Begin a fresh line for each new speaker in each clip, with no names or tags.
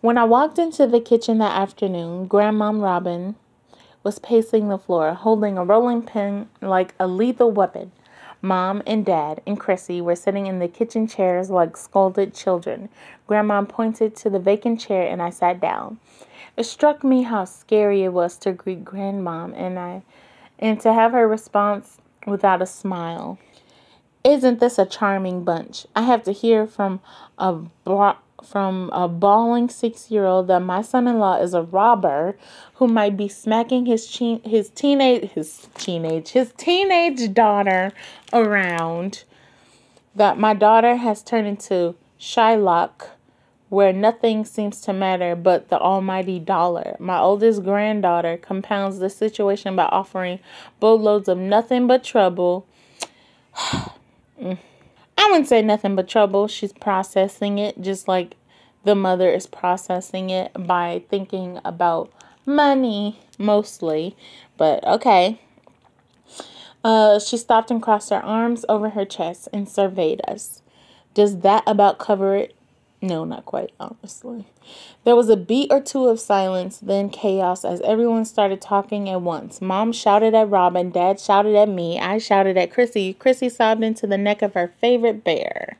When I walked into the kitchen that afternoon, Grandmom Robin was pacing the floor, holding a rolling pin like a lethal weapon. Mom and Dad and Chrissy were sitting in the kitchen chairs like scolded children. Grandma pointed to the vacant chair and I sat down. It struck me how scary it was to greet Grandmom and I and to have her response without a smile. Isn't this a charming bunch? I have to hear from a bra- from a bawling six-year-old that my son-in-law is a robber who might be smacking his che- his teenage his teenage his teenage daughter around. That my daughter has turned into Shylock, where nothing seems to matter but the almighty dollar. My oldest granddaughter compounds the situation by offering boatloads of nothing but trouble. Mm. I wouldn't say nothing but trouble. She's processing it just like the mother is processing it by thinking about money mostly. But okay. Uh, she stopped and crossed her arms over her chest and surveyed us. Does that about cover it? No, not quite, honestly. There was a beat or two of silence, then chaos as everyone started talking at once. Mom shouted at Robin, Dad shouted at me, I shouted at Chrissy. Chrissy sobbed into the neck of her favorite bear.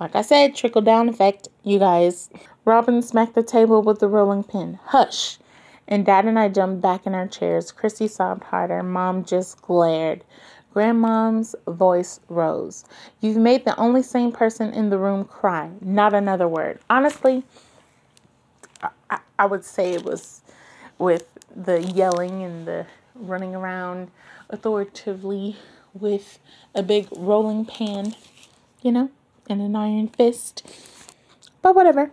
Like I said, trickle down effect, you guys. Robin smacked the table with the rolling pin. Hush! And Dad and I jumped back in our chairs. Chrissy sobbed harder. Mom just glared. Grandmom's voice rose. You've made the only sane person in the room cry. Not another word. Honestly, I, I would say it was with the yelling and the running around authoritatively with a big rolling pan, you know, and an iron fist. But whatever.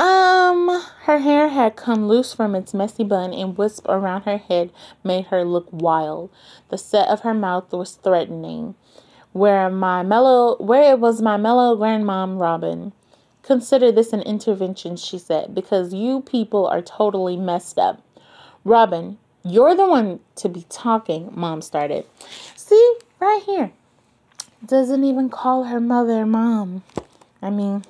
Um, her hair had come loose from its messy bun and wisp around her head made her look wild. The set of her mouth was threatening. Where my mellow, where it was my mellow grandmom Robin. Consider this an intervention, she said, because you people are totally messed up. Robin, you're the one to be talking, Mom started. See, right here. Doesn't even call her mother mom. I mean,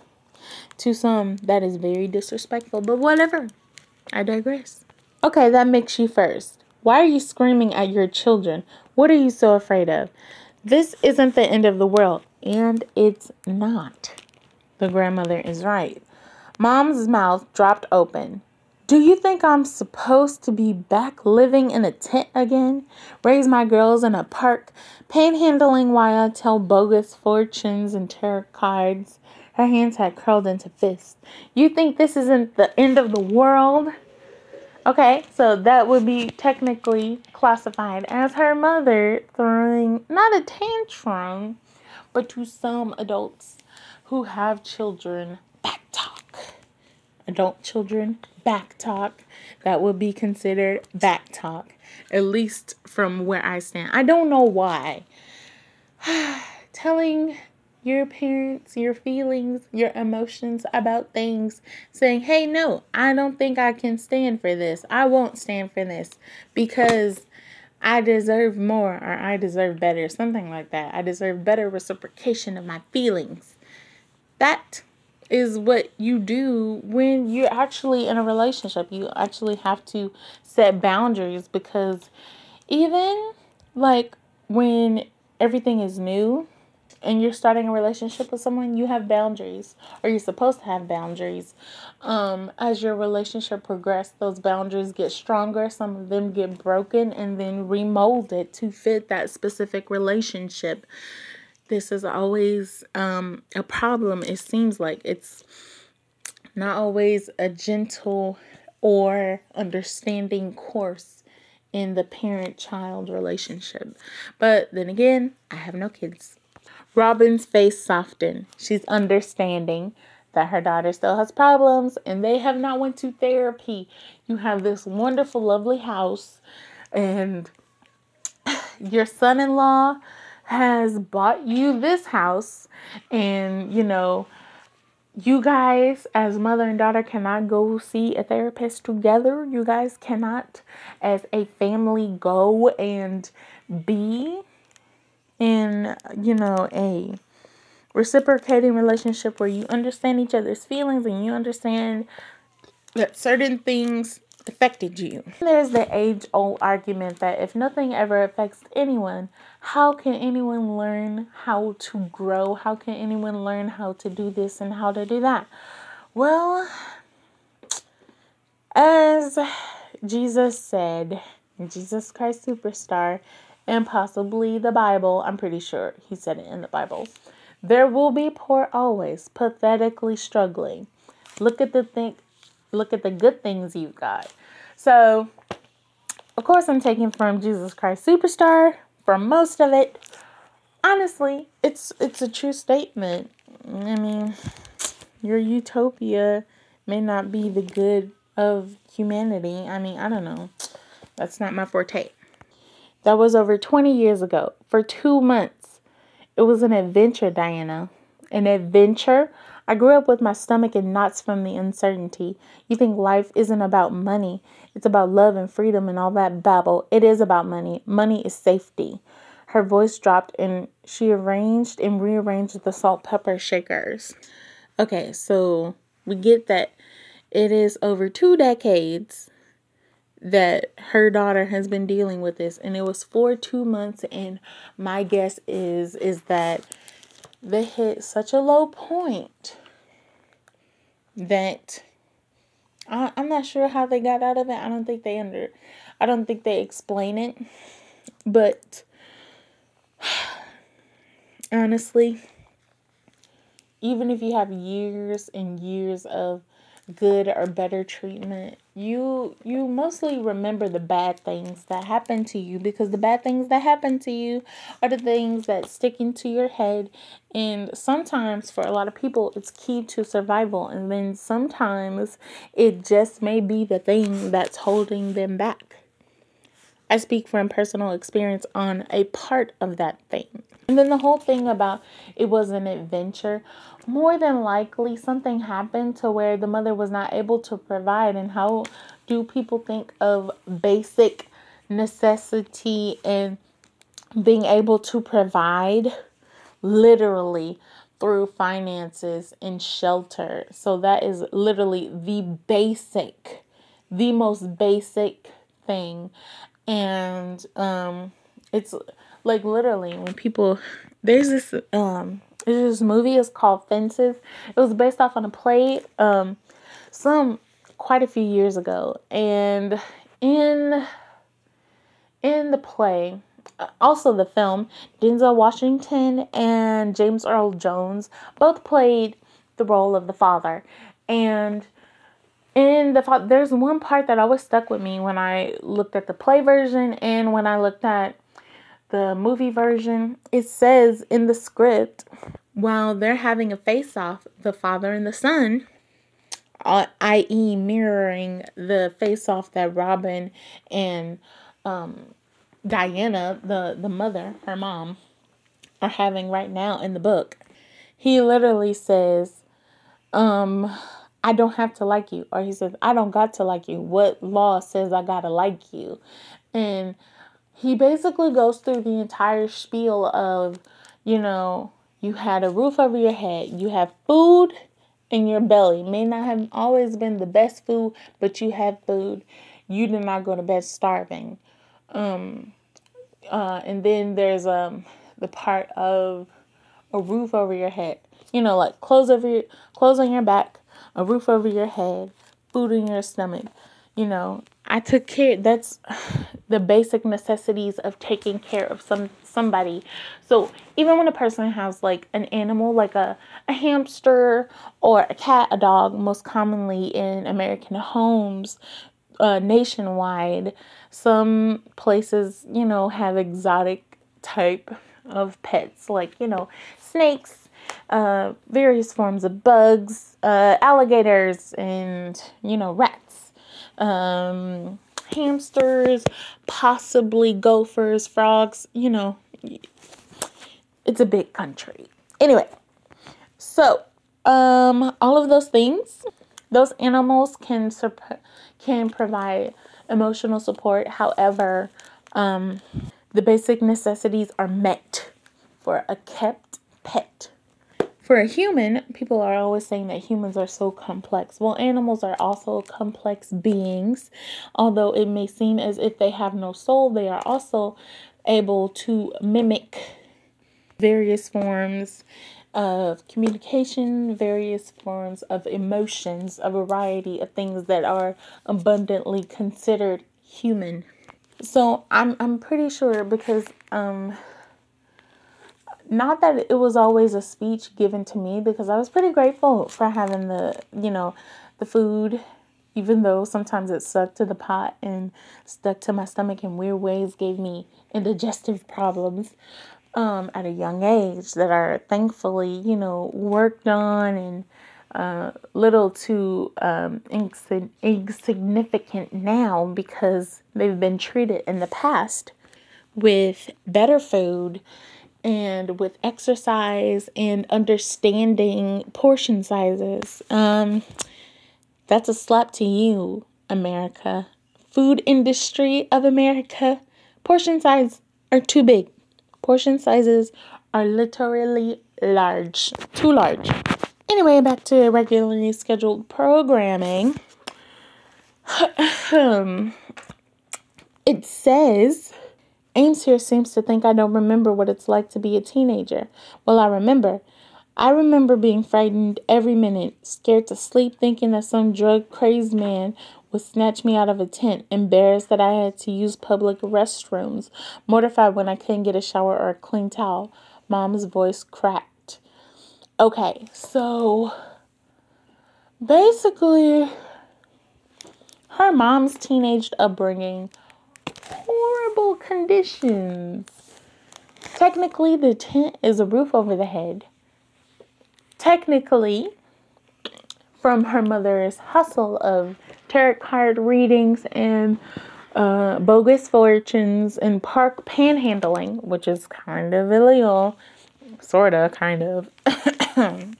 to some, that is very disrespectful, but whatever. I digress. Okay, that makes you first. Why are you screaming at your children? What are you so afraid of? This isn't the end of the world, and it's not. The grandmother is right. Mom's mouth dropped open. Do you think I'm supposed to be back living in a tent again? Raise my girls in a park, panhandling while I tell bogus fortunes and tarot cards? Her hands had curled into fists. You think this isn't the end of the world? Okay, so that would be technically classified as her mother throwing not a tantrum, but to some adults who have children, back talk. Adult children, back talk. That would be considered back talk, at least from where I stand. I don't know why. Telling your parents, your feelings, your emotions about things, saying, hey, no, I don't think I can stand for this. I won't stand for this because I deserve more or I deserve better, something like that. I deserve better reciprocation of my feelings. That is what you do when you're actually in a relationship. You actually have to set boundaries because even like when everything is new and you're starting a relationship with someone, you have boundaries, or you're supposed to have boundaries. Um, as your relationship progresses, those boundaries get stronger, some of them get broken, and then remolded to fit that specific relationship this is always um, a problem. It seems like it's not always a gentle or understanding course in the parent child relationship. But then again, I have no kids. Robin's face softened. She's understanding that her daughter still has problems and they have not went to therapy. You have this wonderful lovely house and your son-in-law has bought you this house and you know you guys as mother and daughter cannot go see a therapist together you guys cannot as a family go and be in you know a reciprocating relationship where you understand each other's feelings and you understand that certain things affected you. There's the age old argument that if nothing ever affects anyone, how can anyone learn how to grow? How can anyone learn how to do this and how to do that? Well, as Jesus said, Jesus Christ Superstar, and possibly the Bible, I'm pretty sure he said it in the Bible. There will be poor always, pathetically struggling. Look at the thing look at the good things you've got. So, of course, I'm taking from Jesus Christ Superstar for most of it. Honestly, it's it's a true statement. I mean, your utopia may not be the good of humanity. I mean, I don't know. That's not my forte. That was over 20 years ago. For two months, it was an adventure, Diana. An adventure I grew up with my stomach in knots from the uncertainty. You think life isn't about money, it's about love and freedom and all that babble. It is about money. Money is safety. Her voice dropped and she arranged and rearranged the salt pepper shakers. Okay, so we get that it is over two decades that her daughter has been dealing with this and it was for 2 months and my guess is is that they hit such a low point that I, I'm not sure how they got out of it. I don't think they under, I don't think they explain it, but honestly, even if you have years and years of good or better treatment you you mostly remember the bad things that happen to you because the bad things that happen to you are the things that stick into your head. And sometimes for a lot of people it's key to survival. And then sometimes it just may be the thing that's holding them back. I speak from personal experience on a part of that thing and then the whole thing about it was an adventure more than likely something happened to where the mother was not able to provide. And how do people think of basic necessity and being able to provide literally through finances and shelter? So that is literally the basic, the most basic thing. And um it's like literally when people there's this um this movie is called Fences. It was based off on a play um some quite a few years ago and in in the play also the film Denzel Washington and James Earl Jones both played the role of the father and in the there's one part that always stuck with me when I looked at the play version and when I looked at the movie version, it says in the script while they're having a face off, the father and the son, uh, i.e., mirroring the face off that Robin and um, Diana, the, the mother, her mom, are having right now in the book. He literally says, um, I don't have to like you. Or he says, I don't got to like you. What law says I gotta like you? And he basically goes through the entire spiel of, you know, you had a roof over your head, you have food in your belly. May not have always been the best food, but you have food. You did not go to bed starving. Um, uh, and then there's um the part of a roof over your head. You know, like clothes over your clothes on your back, a roof over your head, food in your stomach. You know, I took care. That's the basic necessities of taking care of some somebody. So even when a person has like an animal, like a a hamster or a cat, a dog, most commonly in American homes, uh, nationwide, some places you know have exotic type of pets, like you know snakes, uh, various forms of bugs, uh, alligators, and you know rats um, hamsters, possibly gophers, frogs, you know, it's a big country. Anyway, so um, all of those things, those animals can can provide emotional support. However, um, the basic necessities are met for a kept pet. For a human, people are always saying that humans are so complex. Well, animals are also complex beings. Although it may seem as if they have no soul, they are also able to mimic various forms of communication, various forms of emotions, a variety of things that are abundantly considered human. So I'm I'm pretty sure because um not that it was always a speech given to me because I was pretty grateful for having the, you know, the food even though sometimes it stuck to the pot and stuck to my stomach in weird ways, gave me indigestive problems um, at a young age that are thankfully, you know, worked on and uh, little to um, insignificant now because they've been treated in the past with better food and with exercise and understanding portion sizes. Um, that's a slap to you, America. Food industry of America. Portion size are too big. Portion sizes are literally large, too large. Anyway, back to regularly scheduled programming. it says Ames here seems to think I don't remember what it's like to be a teenager. Well, I remember. I remember being frightened every minute, scared to sleep, thinking that some drug crazed man would snatch me out of a tent, embarrassed that I had to use public restrooms, mortified when I couldn't get a shower or a clean towel. Mom's voice cracked. Okay, so basically, her mom's teenage upbringing, horrible conditions. Technically, the tent is a roof over the head. Technically, from her mother's hustle of tarot card readings and uh, bogus fortunes and park panhandling, which is kind of illegal, sort of, kind of.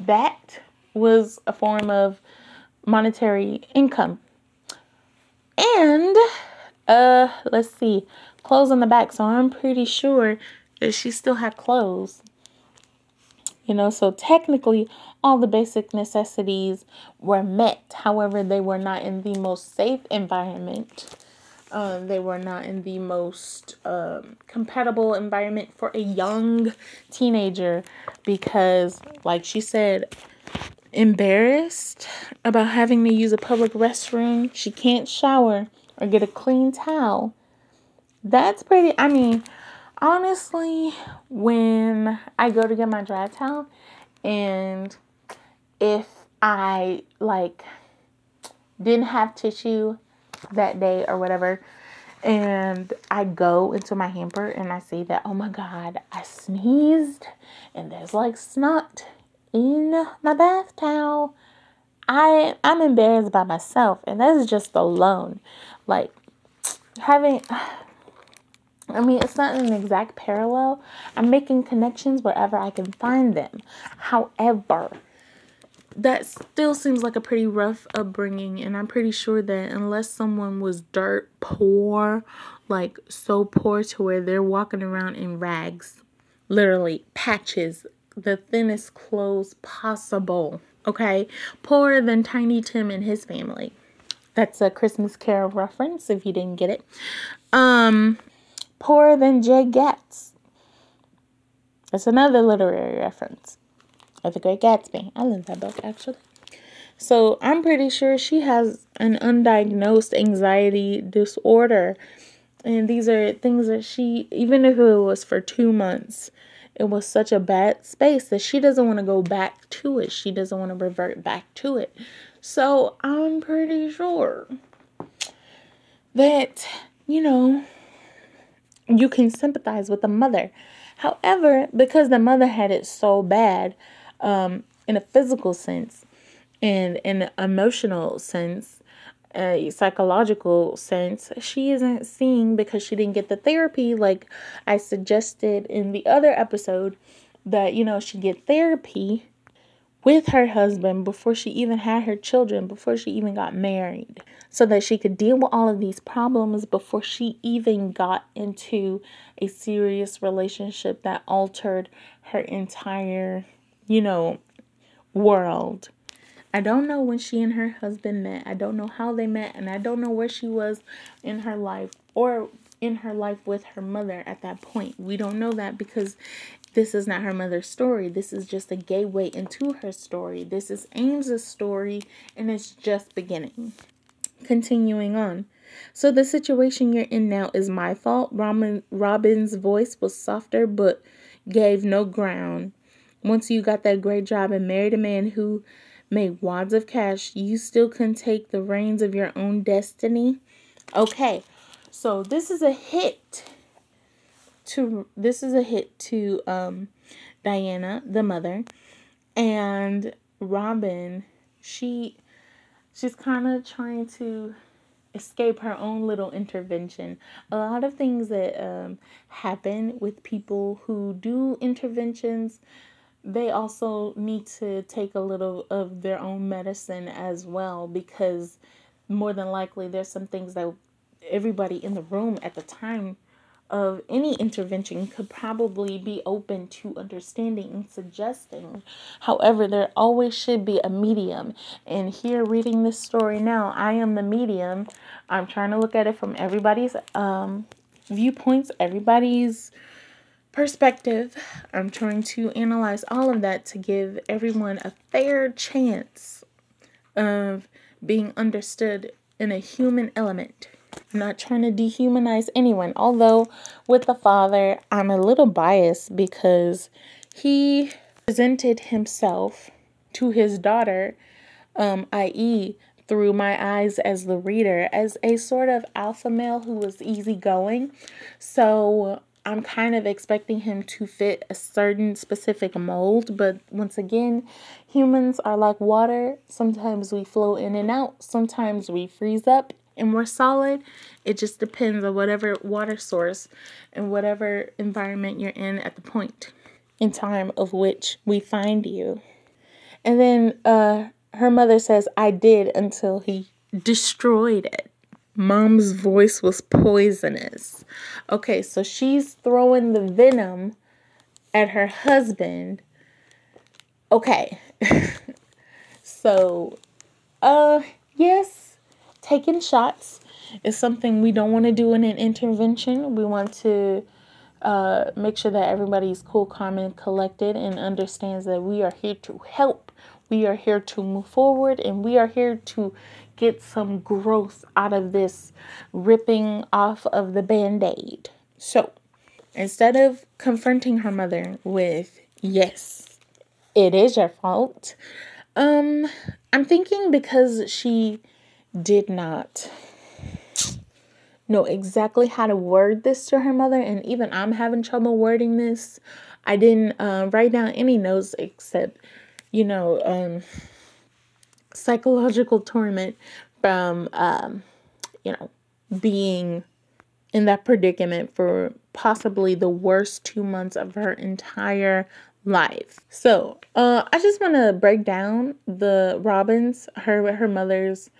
that was a form of monetary income. And uh let's see, clothes on the back. So I'm pretty sure that she still had clothes. You know, so technically all the basic necessities were met. However, they were not in the most safe environment. Um, they were not in the most um, compatible environment for a young teenager because, like she said, embarrassed about having to use a public restroom. She can't shower or get a clean towel. That's pretty, I mean, honestly, when I go to get my dry towel and if I like didn't have tissue that day or whatever, and I go into my hamper and I see that, oh my God, I sneezed and there's like snot in my bath towel. I I'm embarrassed by myself, and that is just alone. Like having I mean, it's not an exact parallel. I'm making connections wherever I can find them. However, that still seems like a pretty rough upbringing and i'm pretty sure that unless someone was dirt poor like so poor to where they're walking around in rags literally patches the thinnest clothes possible okay poorer than tiny tim and his family that's a christmas carol reference if you didn't get it um poorer than Jay Gatz that's another literary reference of The Great Gatsby. I love that book actually. So I'm pretty sure she has an undiagnosed anxiety disorder. And these are things that she, even if it was for two months, it was such a bad space that she doesn't want to go back to it. She doesn't want to revert back to it. So I'm pretty sure that, you know, you can sympathize with the mother. However, because the mother had it so bad, um, in a physical sense and in an emotional sense, a psychological sense, she isn't seeing because she didn't get the therapy like I suggested in the other episode that you know she get therapy with her husband before she even had her children, before she even got married, so that she could deal with all of these problems before she even got into a serious relationship that altered her entire, you know, world. I don't know when she and her husband met. I don't know how they met, and I don't know where she was in her life or in her life with her mother at that point. We don't know that because this is not her mother's story. This is just a gateway into her story. This is Ames's story, and it's just beginning. Continuing on. So the situation you're in now is my fault. Robin, Robin's voice was softer, but gave no ground. Once you got that great job and married a man who made wads of cash, you still can take the reins of your own destiny. Okay, so this is a hit to this is a hit to um Diana, the mother, and Robin, she she's kind of trying to escape her own little intervention. A lot of things that um, happen with people who do interventions, they also need to take a little of their own medicine as well because more than likely there's some things that everybody in the room at the time of any intervention could probably be open to understanding and suggesting. However, there always should be a medium. And here, reading this story now, I am the medium. I'm trying to look at it from everybody's um, viewpoints, everybody's perspective. I'm trying to analyze all of that to give everyone a fair chance of being understood in a human element. I'm not trying to dehumanize anyone, although with the father, I'm a little biased because he presented himself to his daughter, um, i.e., through my eyes as the reader, as a sort of alpha male who was easygoing. So I'm kind of expecting him to fit a certain specific mold, but once again, humans are like water. Sometimes we flow in and out, sometimes we freeze up, and we're solid. It just depends on whatever water source and whatever environment you're in at the point in time of which we find you. And then uh, her mother says, I did until he destroyed it. Mom's voice was poisonous. Okay, so she's throwing the venom at her husband. Okay. so, uh, yes, taking shots is something we don't want to do in an intervention. We want to uh, make sure that everybody's cool, calm, and collected and understands that we are here to help. We are here to move forward and we are here to get some growth out of this ripping off of the band aid. So instead of confronting her mother with, yes, it is your fault, um, I'm thinking because she did not know exactly how to word this to her mother, and even I'm having trouble wording this. I didn't uh, write down any notes except, you know, um, psychological torment from, um, you know, being in that predicament for possibly the worst two months of her entire life. So, uh, I just want to break down the Robbins, her her mother's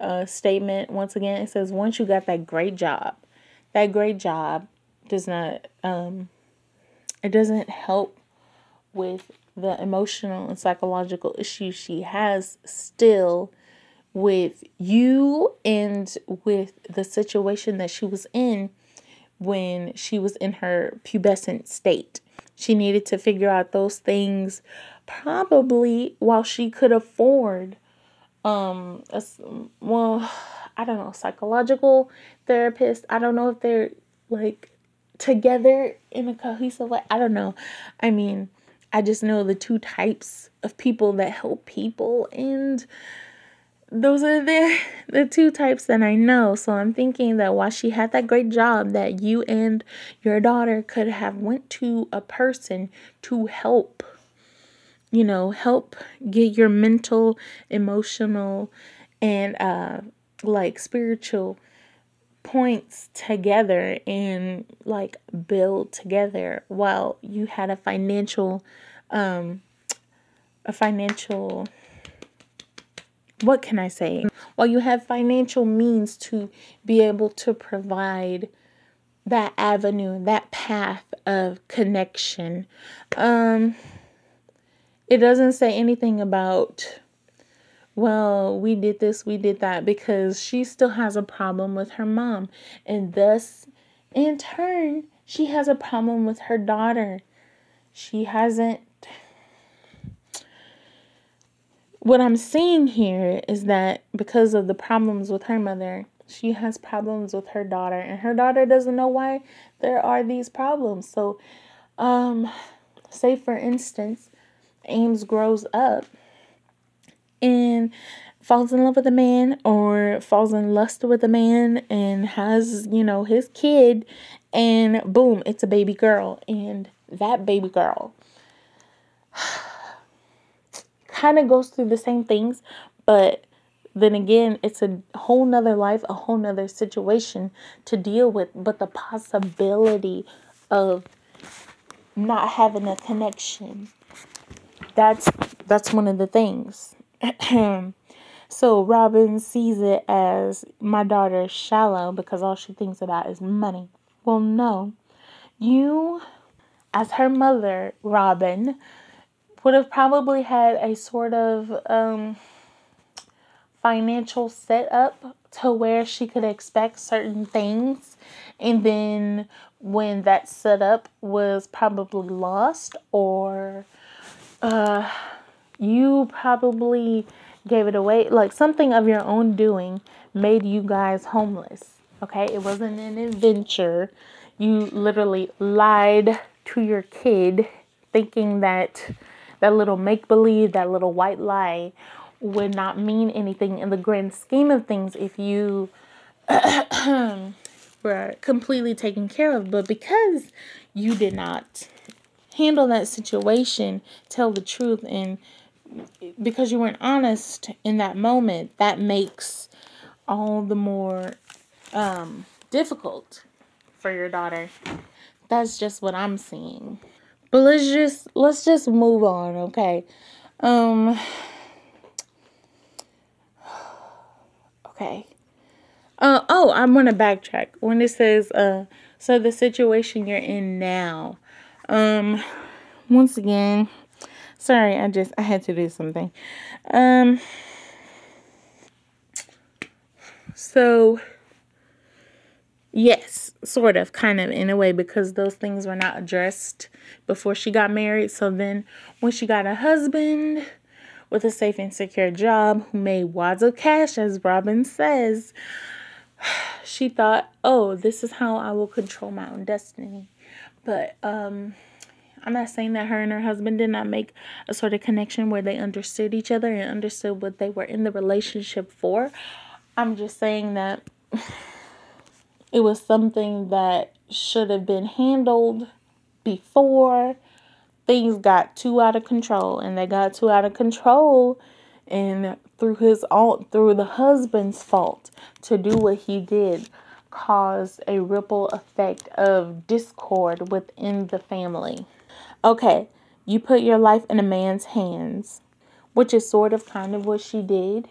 uh, statement once again it says once you got that great job that great job does not um it doesn't help with the emotional and psychological issues she has still with you and with the situation that she was in when she was in her pubescent state. She needed to figure out those things probably while she could afford um a, well i don't know psychological therapist. I don't know if they're like together in a cohesive way. I don't know. I mean i just know the two types of people that help people and those are the the two types that I know. So I'm thinking that while she had that great job that you and your daughter could have went to a person to help you know, help get your mental, emotional, and uh, like spiritual points together and like build together while you had a financial um a financial what can I say? While you have financial means to be able to provide that avenue, that path of connection. Um it doesn't say anything about well, we did this, we did that because she still has a problem with her mom and thus in turn she has a problem with her daughter. She hasn't what I'm seeing here is that because of the problems with her mother, she has problems with her daughter, and her daughter doesn't know why there are these problems. So, um, say for instance, Ames grows up and falls in love with a man or falls in lust with a man and has, you know, his kid, and boom, it's a baby girl. And that baby girl kind of goes through the same things, but then again, it's a whole nother life, a whole nother situation to deal with. But the possibility of not having a connection, that's that's one of the things. so Robin sees it as my daughter is shallow because all she thinks about is money. Well, no. You as her mother, Robin, would have probably had a sort of um, financial setup to where she could expect certain things. And then when that setup was probably lost, or uh, you probably gave it away, like something of your own doing made you guys homeless. Okay, it wasn't an adventure. You literally lied to your kid thinking that that little make believe, that little white lie would not mean anything in the grand scheme of things if you were completely taken care of. But because you did not handle that situation, tell the truth, and because you weren't honest in that moment, that makes all the more um, difficult for your daughter. That's just what I'm seeing. But let's just let's just move on, okay? Um Okay. Uh oh, I'm gonna backtrack. When it says uh so the situation you're in now. Um once again, sorry, I just I had to do something. Um so Yes, sort of, kind of, in a way, because those things were not addressed before she got married. So then, when she got a husband with a safe and secure job who made wads of cash, as Robin says, she thought, oh, this is how I will control my own destiny. But, um, I'm not saying that her and her husband did not make a sort of connection where they understood each other and understood what they were in the relationship for. I'm just saying that it was something that should have been handled before things got too out of control and they got too out of control and through his own through the husband's fault to do what he did caused a ripple effect of discord within the family. Okay, you put your life in a man's hands, which is sort of kind of what she did.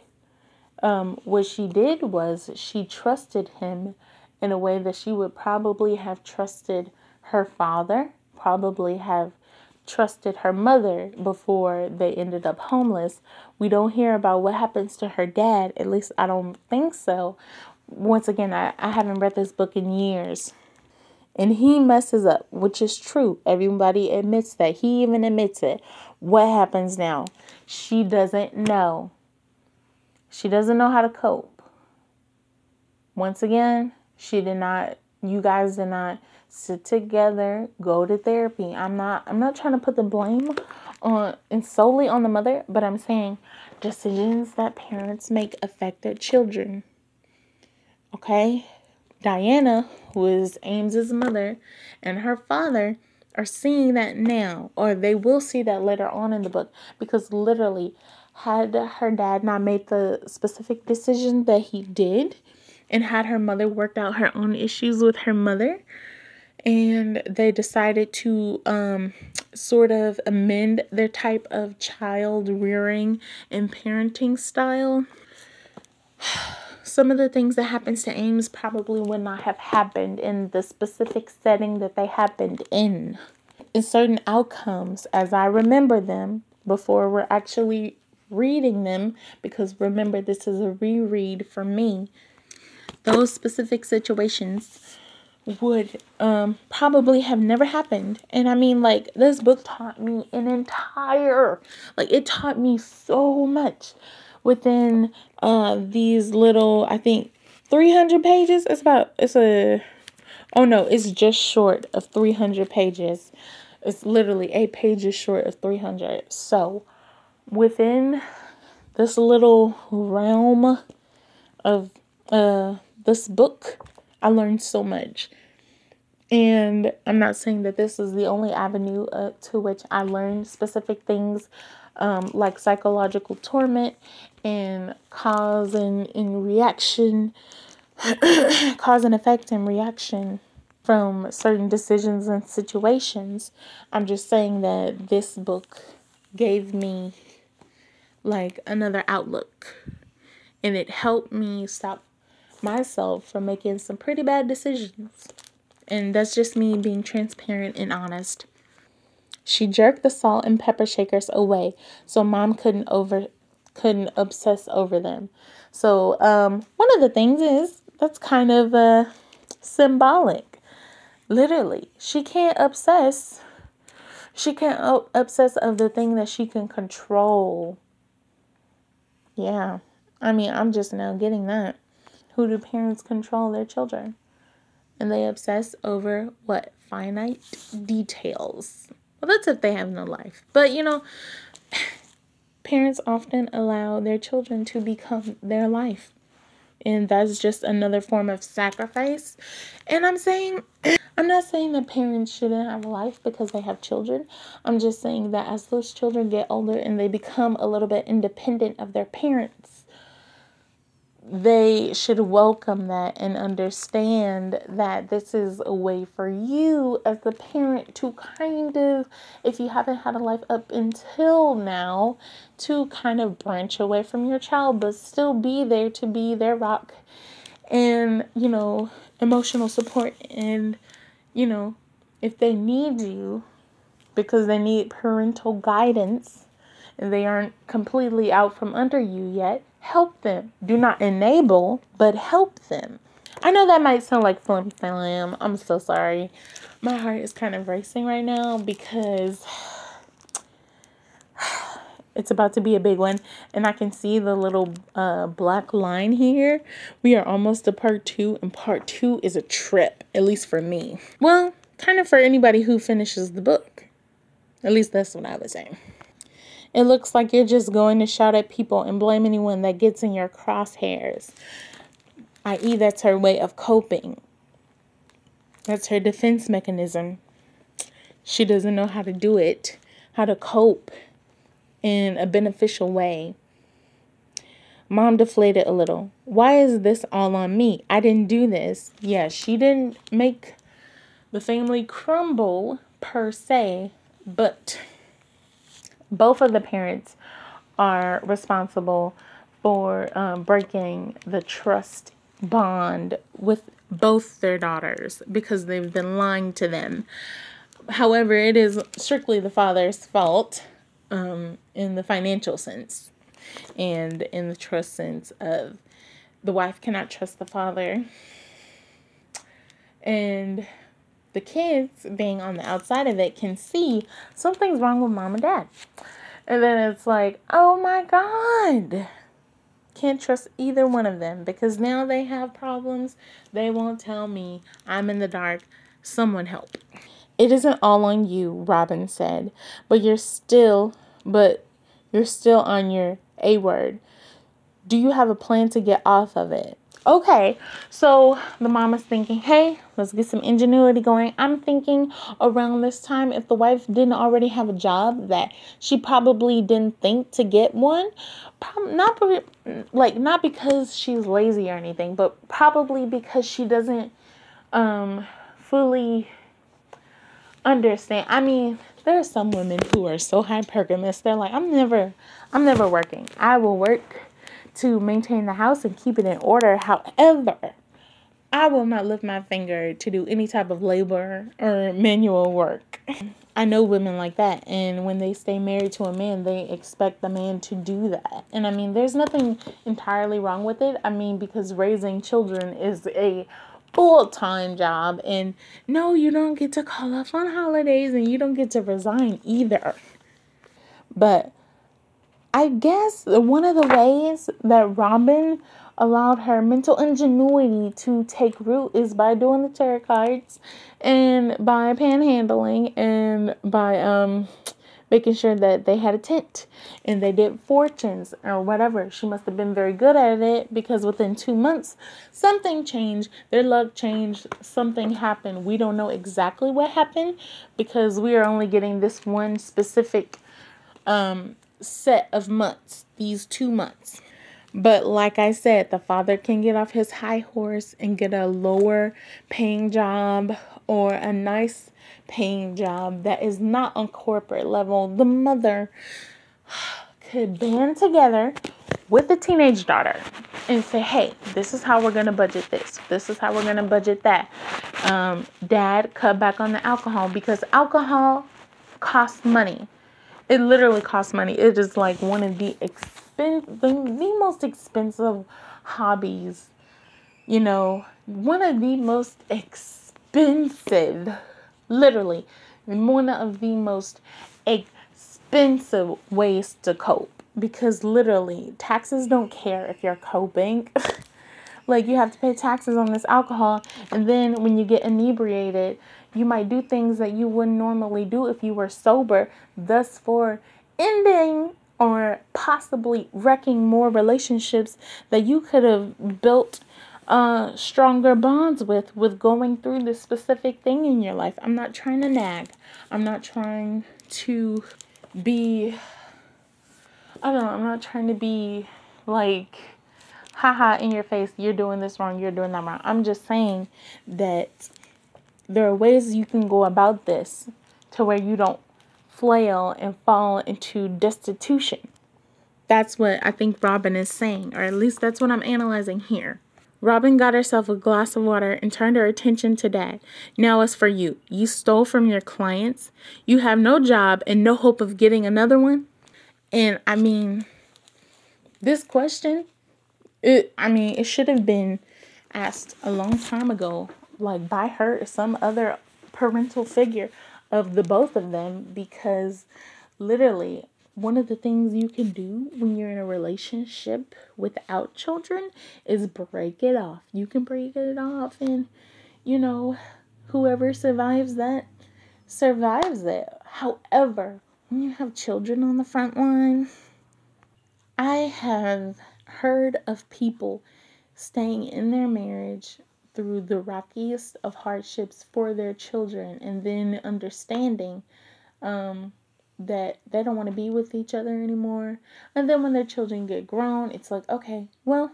Um, what she did was she trusted him in a way that she would probably have trusted her father, probably have trusted her mother before they ended up homeless. We don't hear about what happens to her dad, at least I don't think so. Once again, I, I haven't read this book in years. And he messes up, which is true. Everybody admits that. He even admits it. What happens now? She doesn't know. She doesn't know how to cope. Once again, she did not you guys did not sit together, go to therapy. I'm not I'm not trying to put the blame on and solely on the mother, but I'm saying decisions that parents make affect their children. Okay? Diana, who is Ames's mother, and her father are seeing that now, or they will see that later on in the book, because literally, had her dad not made the specific decision that he did, and had her mother worked out her own issues with her mother and they decided to um, sort of amend their type of child rearing and parenting style. Some of the things that happens to Ames probably would not have happened in the specific setting that they happened in. In certain outcomes, as I remember them before we're actually reading them, because remember, this is a reread for me, those specific situations would um, probably have never happened. And I mean, like, this book taught me an entire, like, it taught me so much within uh, these little, I think, 300 pages. It's about, it's a, oh no, it's just short of 300 pages. It's literally eight pages short of 300. So, within this little realm of uh, this book, I learned so much. And I'm not saying that this is the only avenue uh, to which I learned specific things um, like psychological torment and cause and, reaction, cause and effect and reaction from certain decisions and situations. I'm just saying that this book gave me like another outlook and it helped me stop myself from making some pretty bad decisions. And that's just me being transparent and honest. She jerked the salt and pepper shakers away so mom couldn't over couldn't obsess over them. So um, one of the things is that's kind of uh, symbolic. Literally, she can't obsess. She can't obsess of the thing that she can control. Yeah, I mean, I'm just now getting that. Who do parents control their children? And they obsess over what? Finite details. Well, that's if they have no life. But you know, parents often allow their children to become their life. And that's just another form of sacrifice. And I'm saying, I'm not saying that parents shouldn't have a life because they have children. I'm just saying that as those children get older and they become a little bit independent of their parents, they should welcome that and understand that this is a way for you as the parent to kind of, if you haven't had a life up until now, to kind of branch away from your child, but still be there to be their rock and, you know, emotional support. And, you know, if they need you because they need parental guidance and they aren't completely out from under you yet, help them. Do not enable, but help them. I know that might sound like flim flam. I'm so sorry. My heart is kind of racing right now because it's about to be a big one. And I can see the little uh, black line here. We are almost to part two, and part two is a trip, at least for me. Well, kind of for anybody who finishes the book. At least that's what I was saying. It looks like you're just going to shout at people and blame anyone that gets in your crosshairs, i.e., that's her way of coping. That's her defense mechanism. She doesn't know how to do it, how to cope in a beneficial way. Mom deflated a little. Why is this all on me? I didn't do this. Yeah, she didn't make the family crumble per se, but both of the parents are responsible for um, breaking the trust bond with both their daughters because they've been lying to them. However, it is strictly the father's fault um, in the financial sense and in the trust sense of the wife cannot trust the father. And the kids being on the outside of it can see something's wrong with mom and dad. And then it's like, oh my God. Can't trust either one of them because now they have problems. They won't tell me. I'm in the dark. Someone help. It isn't all on you, Robin said, but you're still, but you're still on your A word. Do you have a plan to get off of it? Okay, so the mom is thinking, hey, let's get some ingenuity going. I'm thinking around this time, if the wife didn't already have a job, that she probably didn't think to get one. Not like not because she's lazy or anything, but probably because she doesn't um, fully understand. I mean, there are some women who are so hypergamous. They're like, I'm never, I'm never working. I will work to maintain the house and keep it in order. However, I will not lift my finger to do any type of labor or manual work. I know women like that, and when they stay married to a man, they expect the man to do that. And I mean, there's nothing entirely wrong with it. I mean, because raising children is a full time job, and no, you don't get to call off on holidays, and you don't get to resign either. But I guess one of the ways that Robin allowed her mental ingenuity to take root is by doing the tarot cards and by panhandling and by um making sure that they had a tent and they did fortunes or whatever. She must have been very good at it because within two months, something changed. Their luck changed. Something happened. We don't know exactly what happened because we are only getting this one specific um, set of months, these two months. But like I said, the father can get off his high horse and get a lower paying job or a nice paying job that is not on corporate level. The mother could band together with the teenage daughter and say, hey, this is how we're going to budget this. This is how we're going to budget that. Um, dad, cut back on the alcohol because alcohol costs money. It literally costs money. It is like one of the expen- the, the most expensive hobbies. You know, one of the most expensive, literally, one of the most expensive ways to cope. Because literally, taxes don't care if you're coping. like you have to pay taxes on this alcohol and then when you get inebriated you might do things that you wouldn't normally do if you were sober, thus for ending or possibly wrecking more relationships that you could have built uh, stronger bonds with with going through this specific thing in your life. I'm not trying to nag. I'm not trying to be I don't know, I'm not trying to be like haha in your face, you're doing this wrong, you're doing that wrong. I'm just saying that there are ways you can go about this to where you don't flail and fall into destitution. That's what I think Robin is saying, or at least that's what I'm analyzing here. Robin got herself a glass of water and turned her attention to Dad. Now it's for you. You stole from your clients. You have no job and no hope of getting another one. And I mean, this question, it I mean, it should have been asked a long time ago like by her or some other parental figure of the both of them because literally one of the things you can do when you're in a relationship without children is break it off. You can break it off and you know whoever survives that survives it. However, when you have children on the front line, I have heard of people staying in their marriage through the rockiest of hardships for their children and then understanding um, that they don't want to be with each other anymore. And then when their children get grown, it's like, okay, well,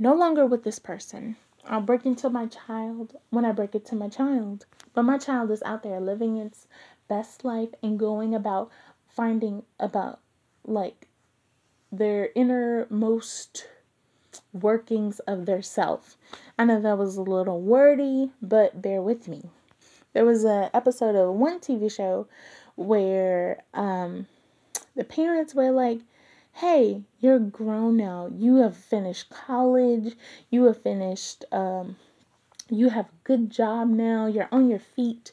no longer with this person. I'll break into my child when I break it to my child. But my child is out there living its best life and going about finding about like their innermost workings of their self. I know that was a little wordy, but bear with me. There was an episode of one TV show where um, the parents were like, hey, you're grown now. You have finished college. You have finished, um, you have a good job now. You're on your feet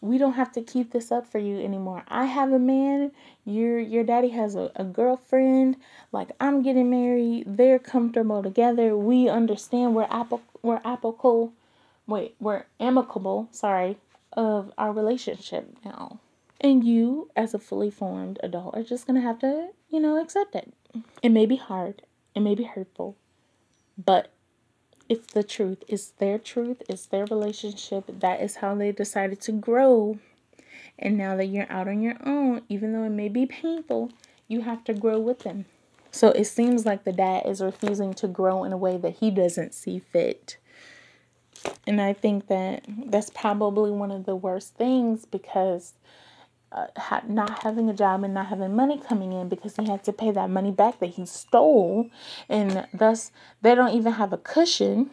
we don't have to keep this up for you anymore. I have a man, your your daddy has a, a girlfriend, like I'm getting married, they're comfortable together. We understand we're apple we're applicable wait, we're amicable, sorry, of our relationship now. And you, as a fully formed adult, are just gonna have to, you know, accept it. It may be hard, it may be hurtful, but it's the truth. It's their truth. It's their relationship. That is how they decided to grow. And now that you're out on your own, even though it may be painful, you have to grow with them. So it seems like the dad is refusing to grow in a way that he doesn't see fit. And I think that that's probably one of the worst things because uh, ha- not having a job and not having money coming in because he had to pay that money back that he stole, and thus they don't even have a cushion.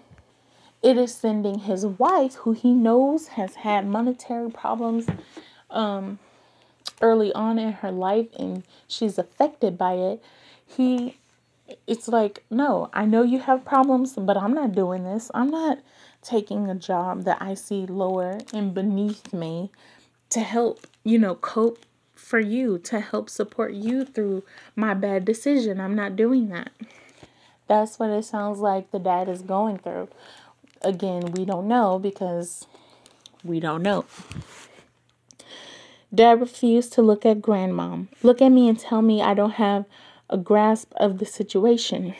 It is sending his wife, who he knows has had monetary problems um, early on in her life, and she's affected by it. He, it's like, no, I know you have problems, but I'm not doing this. I'm not taking a job that I see lower and beneath me to help, you know, cope for you, to help support you through my bad decision. I'm not doing that. That's what it sounds like the dad is going through. Again, we don't know because we don't know. Dad refused to look at grandmom. Look at me and tell me I don't have a grasp of the situation.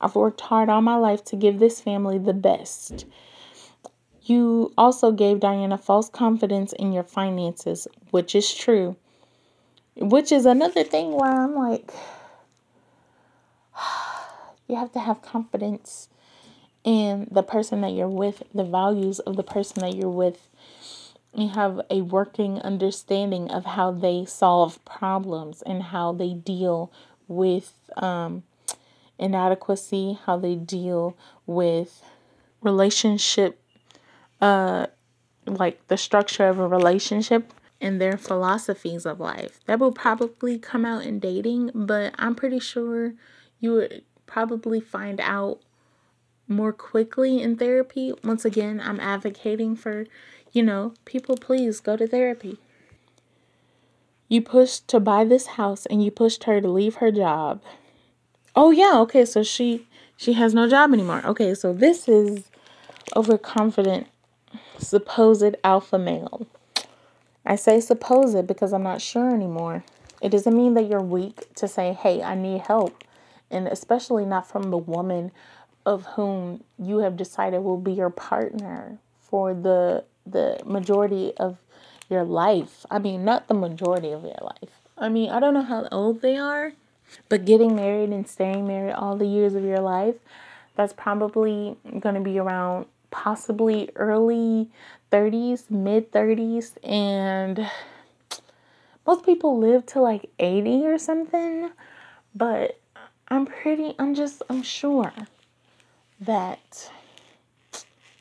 I've worked hard all my life to give this family the best. You also gave Diana false confidence in your finances, which is true. Which is another thing where I'm like, you have to have confidence in the person that you're with, the values of the person that you're with. You have a working understanding of how they solve problems and how they deal with um, inadequacy, how they deal with relationship uh like the structure of a relationship and their philosophies of life. That will probably come out in dating, but I'm pretty sure you would probably find out more quickly in therapy. Once again, I'm advocating for, you know, people please go to therapy. You pushed to buy this house and you pushed her to leave her job. Oh yeah, okay, so she she has no job anymore. Okay, so this is overconfident supposed alpha male. I say supposed because I'm not sure anymore. It doesn't mean that you're weak to say, hey, I need help. And especially not from the woman of whom you have decided will be your partner for the the majority of your life. I mean, not the majority of your life. I mean, I don't know how old they are, but getting married and staying married all the years of your life, that's probably going to be around possibly early 30s, mid 30s, and most people live to like 80 or something. But I'm pretty, I'm just, I'm sure that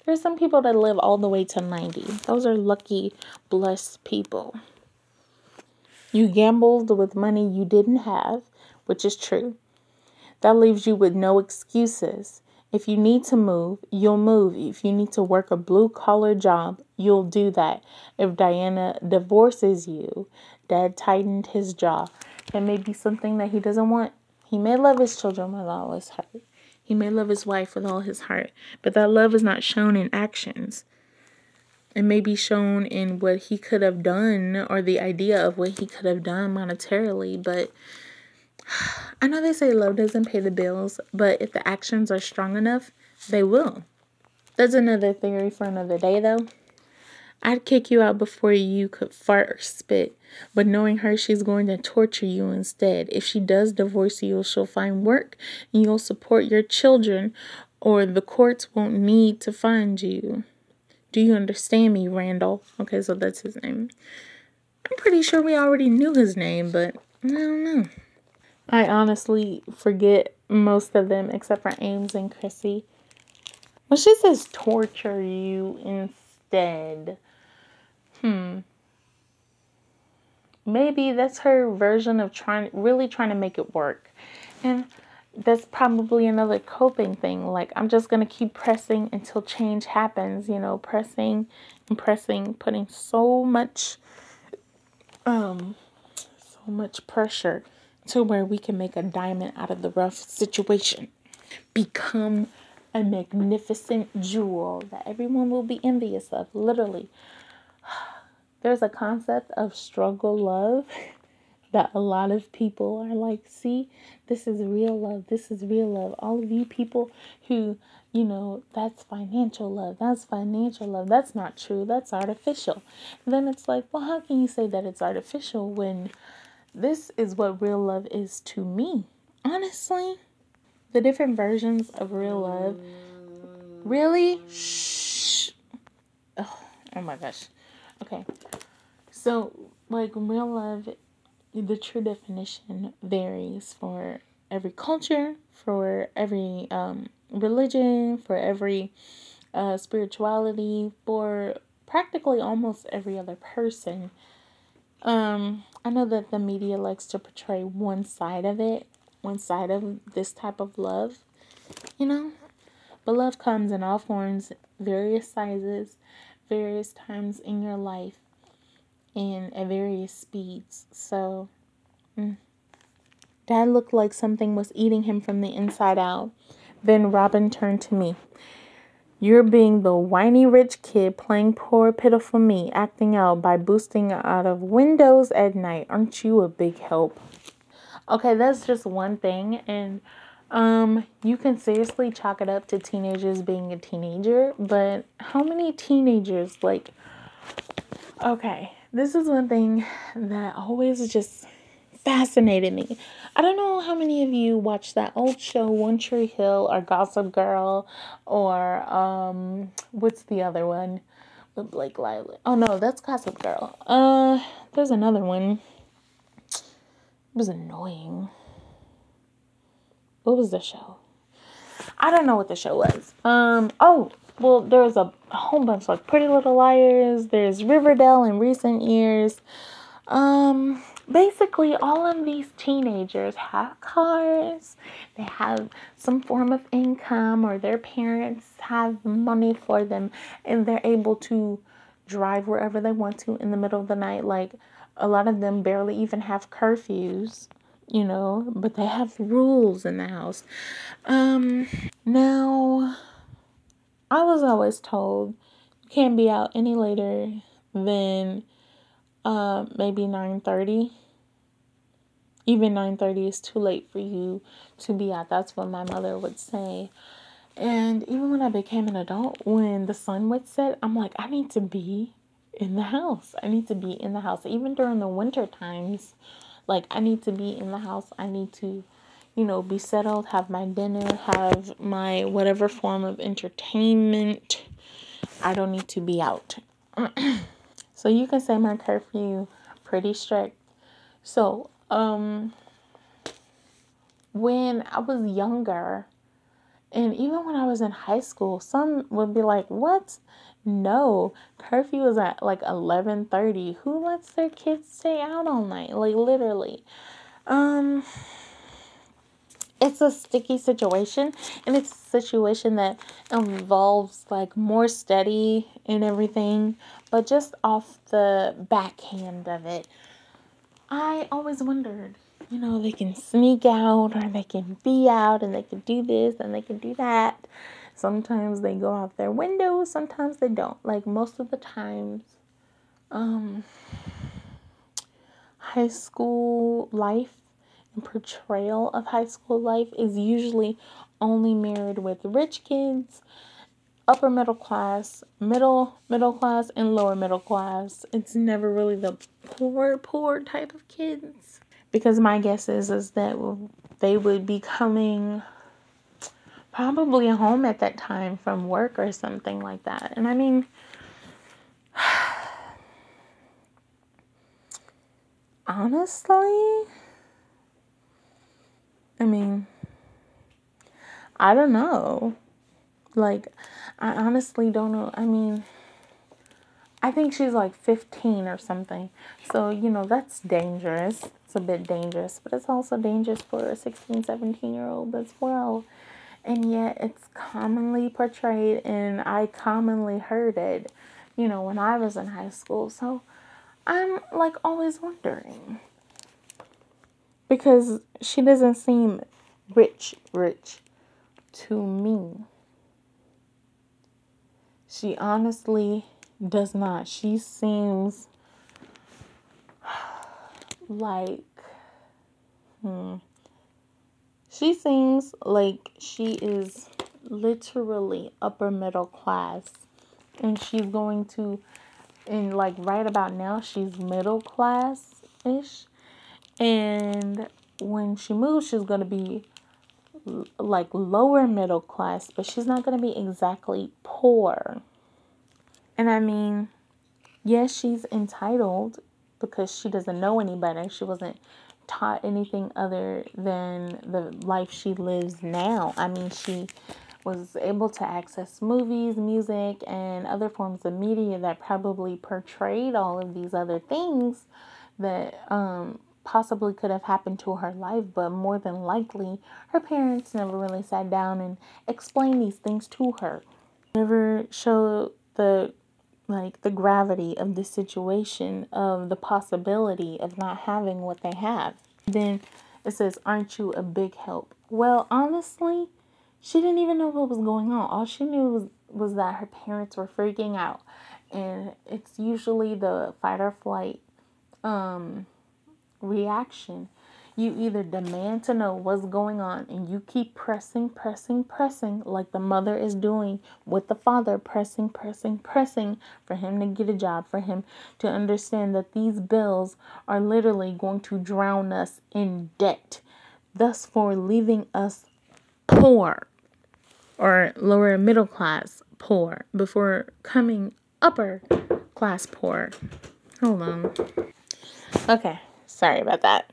there's some people that live all the way to 90. Those are lucky, blessed people. You gambled with money you didn't have, which is true. That leaves you with no excuses. If you need to move, you'll move. If you need to work a blue collar job, you'll do that. If Diana divorces you, dad tightened his jaw. It may be something that he doesn't want. He may love his children with all his heart. He may love his wife with all his heart, but that love is not shown in actions. It may be shown in what he could have done or the idea of what he could have done monetarily, but I know they say love doesn't pay the bills, but if the actions are strong enough, they will. That's another theory for another day, though. I'd kick you out before you could fart or spit, but knowing her, she's going to torture you instead. If she does divorce you, she'll find work and you'll support your children, or the courts won't need to find you. Do you understand me, Randall? Okay, so that's his name. I'm pretty sure we already knew his name, but I don't know. I honestly forget most of them except for Ames and Chrissy. Well, she says torture you instead. Hmm. Maybe that's her version of trying, really trying to make it work. And that's probably another coping thing. Like, I'm just going to keep pressing until change happens, you know, pressing and pressing, putting so much, um, so much pressure to where we can make a diamond out of the rough situation. Become a magnificent jewel that everyone will be envious of, literally. There's a concept of struggle love that a lot of people are like, see, this is real love. This is real love. All of you people who, you know, that's financial love. That's financial love. That's not true. That's artificial. And then it's like, well, how can you say that it's artificial when this is what real love is to me. Honestly, the different versions of real love Really? Shh. Oh, oh my gosh. Okay. So, like, real love, the true definition varies for every culture, for every um, religion, for every uh, spirituality, for practically almost every other person. Um, I know that the media likes to portray one side of it, one side of this type of love, you know? But love comes in all forms, various sizes, various times in your life, and at various speeds. So, mm. Dad looked like something was eating him from the inside out. Then Robin turned to me. You're being the whiny rich kid playing poor pitiful me, acting out by boosting out of windows at night. Aren't you a big help? Okay, that's just one thing and um you can seriously chalk it up to teenagers being a teenager, but how many teenagers like okay, this is one thing that always just fascinated me. I don't know how many of you watched that old show One Tree Hill or Gossip Girl or um what's the other one with Blake Lively? Oh no, that's Gossip Girl. Uh there's another one. It was annoying. What was the show? I don't know what the show was. Um oh, well there's a, a whole bunch like Pretty Little Liars, there's Riverdale in recent years. Um basically all of these teenagers have cars. They have some form of income or their parents have money for them and they're able to drive wherever they want to in the middle of the night. Like a lot of them barely even have curfews you know but they have rules in the house. Um now i was always told you can't be out any later than uh, maybe 9.30 even 9.30 is too late for you to be out. That's what my mother would say. And even when i became an adult when the sun would set i'm like i need to be in the house. I need to be in the house. Even during the winter times like i need to be in the house. I need to you know be settled have my dinner have my whatever form of entertainment. I don't need to be out. So you can say my curfew pretty strict. So, um, when I was younger, and even when I was in high school, some would be like, "What? No, curfew is at like eleven thirty. Who lets their kids stay out all night? Like literally." Um, it's a sticky situation and it's a situation that involves like more study and everything but just off the backhand of it i always wondered you know they can sneak out or they can be out and they can do this and they can do that. Sometimes they go out their windows sometimes they don't. Like most of the times um high school life and portrayal of high school life is usually only mirrored with rich kids, upper middle class, middle middle class, and lower middle class. It's never really the poor poor type of kids because my guess is is that they would be coming probably home at that time from work or something like that. And I mean honestly I mean, I don't know. Like, I honestly don't know. I mean, I think she's like 15 or something. So, you know, that's dangerous. It's a bit dangerous, but it's also dangerous for a 16, 17 year old as well. And yet it's commonly portrayed, and I commonly heard it, you know, when I was in high school. So I'm like always wondering because she doesn't seem rich, rich to me. She honestly does not. She seems like, hmm, she seems like she is literally upper middle class. And she's going to and like right about now she's middle class ish and when she moves, she's going to be like lower middle class, but she's not going to be exactly poor. And I mean, yes, she's entitled because she doesn't know any better. She wasn't taught anything other than the life she lives now. I mean, she was able to access movies, music, and other forms of media that probably portrayed all of these other things that um, possibly could have happened to her life, but more than likely, her parents never really sat down and explained these things to her. Never showed the like the gravity of the situation of the possibility of not having what they have. Then it says, Aren't you a big help? Well, honestly, she didn't even know what was going on. All she knew was, was that her parents were freaking out. And it's usually the fight or flight um, reaction you either demand to know what's going on and you keep pressing, pressing, pressing, like the mother is doing with the father, pressing, pressing, pressing for him to get a job, for him to understand that these bills are literally going to drown us in debt, thus, for leaving us poor or lower middle class poor before coming upper class poor. Hold on. Okay, sorry about that.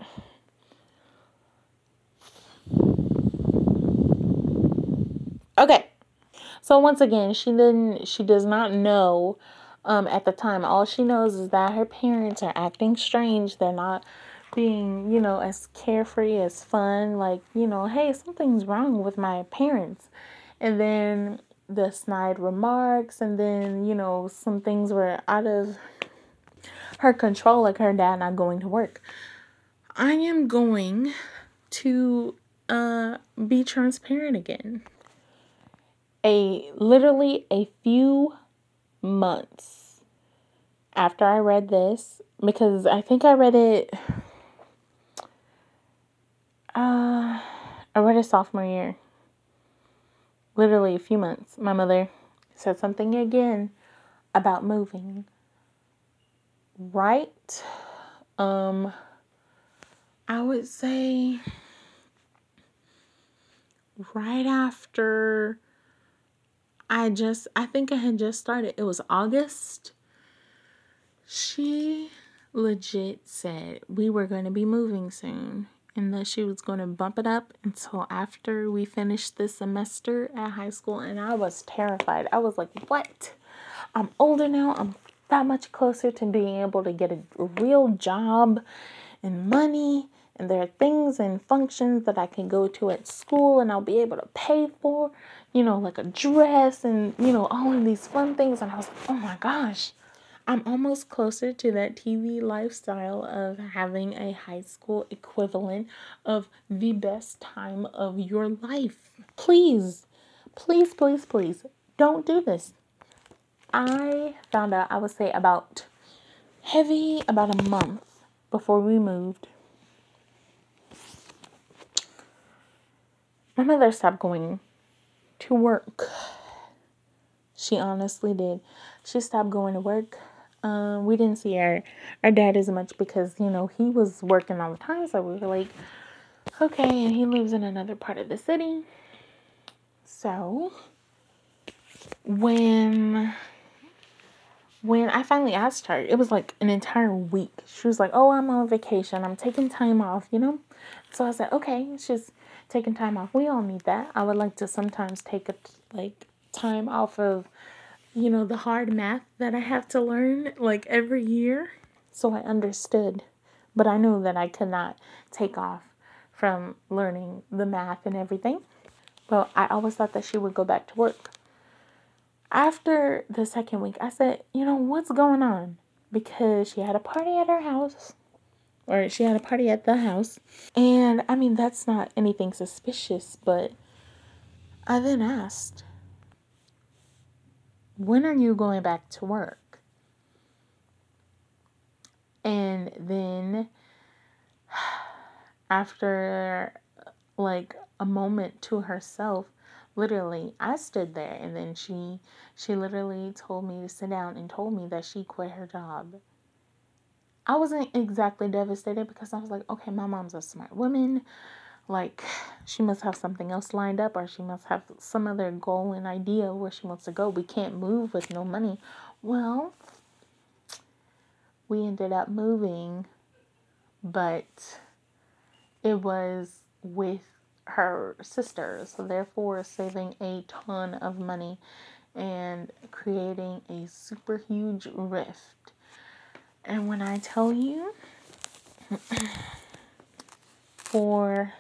Okay. So once again, she didn't she does not know um at the time. All she knows is that her parents are acting strange. They're not being, you know, as carefree as fun, like, you know, hey, something's wrong with my parents. And then the snide remarks and then, you know, some things were out of her control, like her dad not going to work. I am going to uh be transparent again a literally a few months after I read this because I think I read it uh I read it sophomore year. Literally a few months. My mother said something again about moving. Right um I would say right after I just, I think I had just started. It was August. She legit said we were going to be moving soon and that she was going to bump it up until after we finished the semester at high school. And I was terrified. I was like, what? I'm older now. I'm that much closer to being able to get a real job and money and there are things and functions that I can go to at school and I'll be able to pay for, you know, like a dress and, you know, all of these fun things. And I was like, oh my gosh, I'm almost closer to that TV lifestyle of having a high school equivalent of the best time of your life. Please, please, please, please don't do this. I found out, I would say, about heavy about a month before we moved My mother stopped going to work. She honestly did. She stopped going to work. Um, we didn't see our our dad as much because you know he was working all the time. So we were like, okay, and he lives in another part of the city. So when when I finally asked her, it was like an entire week. She was like, "Oh, I'm on vacation. I'm taking time off," you know. So I said, "Okay." She's taking time off. We all need that. I would like to sometimes take a like time off of you know the hard math that I have to learn like every year. So I understood, but I knew that I could not take off from learning the math and everything. Well, I always thought that she would go back to work. After the second week, I said, "You know, what's going on?" Because she had a party at her house or she had a party at the house. And I mean, that's not anything suspicious, but I then asked, When are you going back to work? And then after like a moment to herself, literally I stood there and then she she literally told me to sit down and told me that she quit her job I wasn't exactly devastated because I was like, okay, my mom's a smart woman. like she must have something else lined up or she must have some other goal and idea where she wants to go. We can't move with no money. Well, we ended up moving, but it was with her sister, so therefore saving a ton of money and creating a super huge rift. And when I tell you, for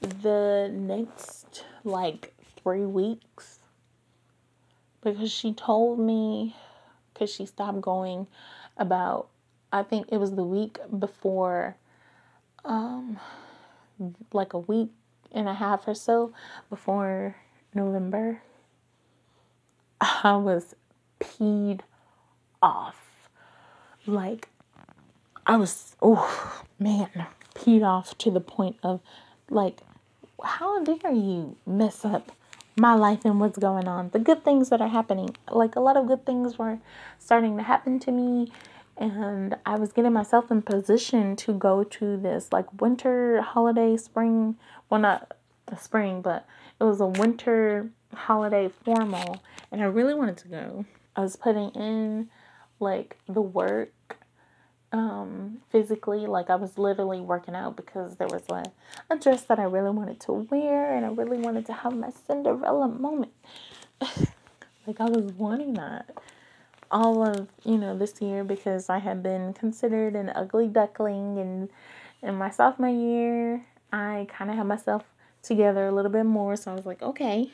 the next like three weeks, because she told me, because she stopped going about, I think it was the week before, um, like a week and a half or so before November. I was peed off. Like, I was, oh man, peed off to the point of like, how dare you mess up my life and what's going on? The good things that are happening. Like, a lot of good things were starting to happen to me. And I was getting myself in position to go to this like winter holiday spring. Well, not the spring, but it was a winter holiday formal and I really wanted to go. I was putting in like the work um physically like I was literally working out because there was a, a dress that I really wanted to wear and I really wanted to have my Cinderella moment. like I was wanting that all of you know this year because I had been considered an ugly duckling and in my sophomore year I kind of had myself together a little bit more so I was like okay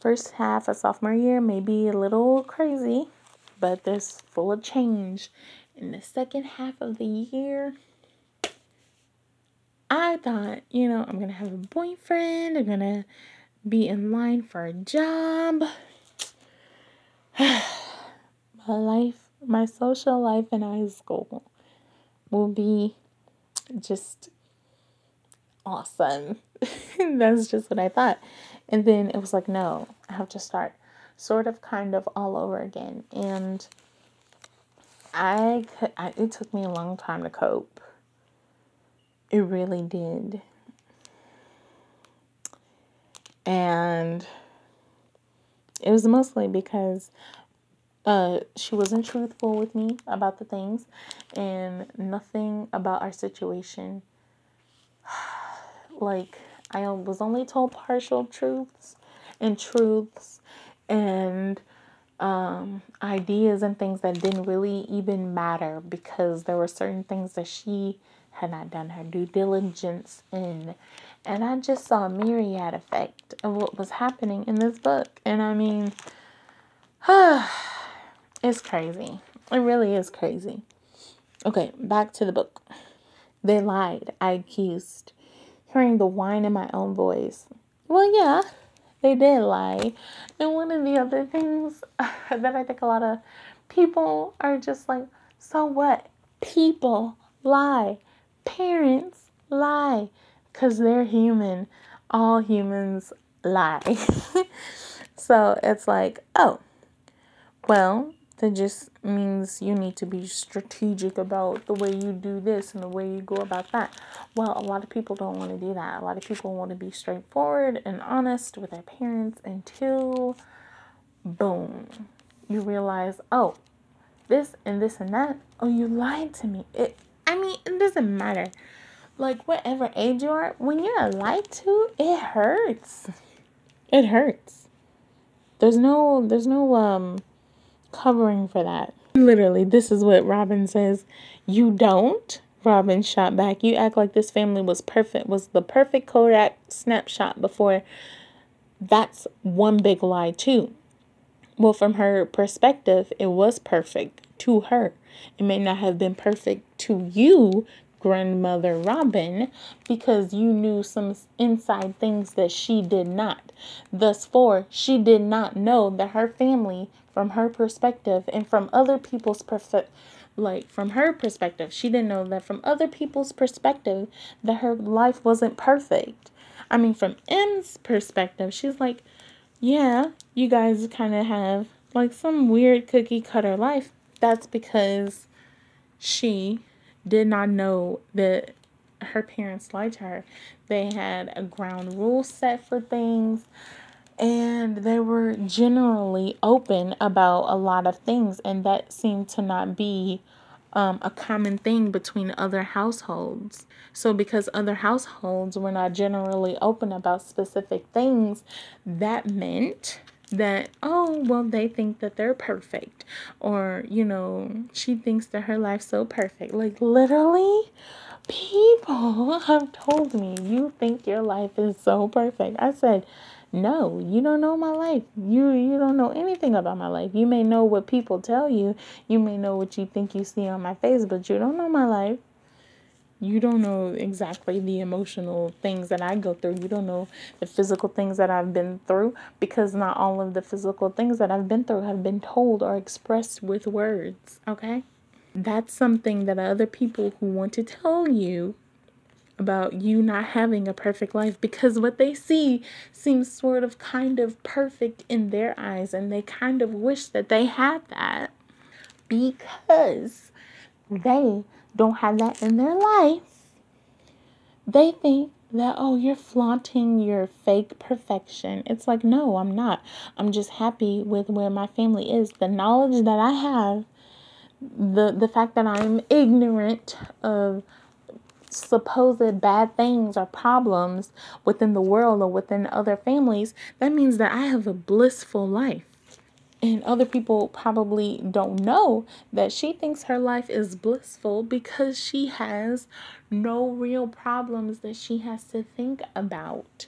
first half of sophomore year may be a little crazy, but there's full of change. In the second half of the year, I thought, you know, I'm gonna have a boyfriend, I'm gonna be in line for a job. life, my social life in high school will be just awesome. That's just what I thought. And then it was like, no, I have to start sort of kind of all over again. And I, I it took me a long time to cope. It really did. And it was mostly because uh, she wasn't truthful with me about the things and nothing about our situation like I was only told partial truths and truths and um, ideas and things that didn't really even matter because there were certain things that she had not done her due diligence in. And I just saw a myriad effect of what was happening in this book. And I mean, it's crazy. It really is crazy. Okay, back to the book. They lied. I accused hearing the whine in my own voice. Well, yeah, they did lie. And one of the other things that I think a lot of people are just like, so what? People lie. Parents lie. Because they're human. All humans lie. so it's like, oh, well, that just means you need to be strategic about the way you do this and the way you go about that. Well, a lot of people don't want to do that. A lot of people want to be straightforward and honest with their parents until boom, you realize, oh, this and this and that. Oh, you lied to me. It I mean, it doesn't matter. Like whatever age you are, when you're lied to, it hurts. It hurts. There's no there's no um covering for that. Literally, this is what Robin says. You don't. Robin shot back. You act like this family was perfect, was the perfect Kodak snapshot before. That's one big lie, too. Well, from her perspective, it was perfect to her. It may not have been perfect to you grandmother Robin because you knew some inside things that she did not. Thus, for she did not know that her family, from her perspective, and from other people's perspective, like from her perspective, she didn't know that from other people's perspective that her life wasn't perfect. I mean, from M's perspective, she's like, yeah, you guys kind of have like some weird cookie cutter life. That's because she did not know that her parents lied to her. They had a ground rule set for things and they were generally open about a lot of things and that seemed to not be um, a common thing between other households. So because other households were not generally open about specific things that meant that oh well they think that they're perfect or you know she thinks that her life's so perfect. Like literally people have told me you think your life is so perfect. I said no, you don't know my life. You you don't know anything about my life. You may know what people tell you. You may know what you think you see on my face, but you don't know my life. You don't know exactly the emotional things that I go through. You don't know the physical things that I've been through because not all of the physical things that I've been through have been told or expressed with words, okay? That's something that other people who want to tell you about you not having a perfect life because what they see seems sort of kind of perfect in their eyes and they kind of wish that they had that because they don't have that in their life. They think that, oh, you're flaunting your fake perfection. It's like, no, I'm not. I'm just happy with where my family is. The knowledge that I have, the, the fact that I'm ignorant of supposed bad things or problems within the world or within other families, that means that I have a blissful life. And other people probably don't know that she thinks her life is blissful because she has no real problems that she has to think about.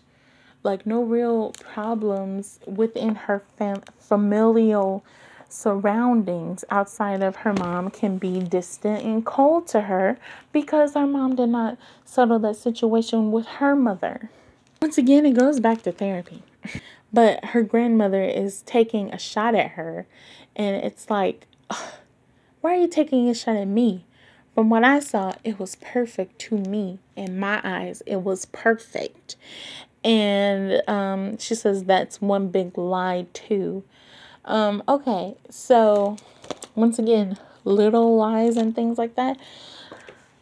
Like, no real problems within her fam- familial surroundings outside of her mom can be distant and cold to her because her mom did not settle that situation with her mother. Once again, it goes back to therapy. But her grandmother is taking a shot at her, and it's like, why are you taking a shot at me? From what I saw, it was perfect to me. In my eyes, it was perfect. And um, she says that's one big lie, too. Um, okay, so once again, little lies and things like that.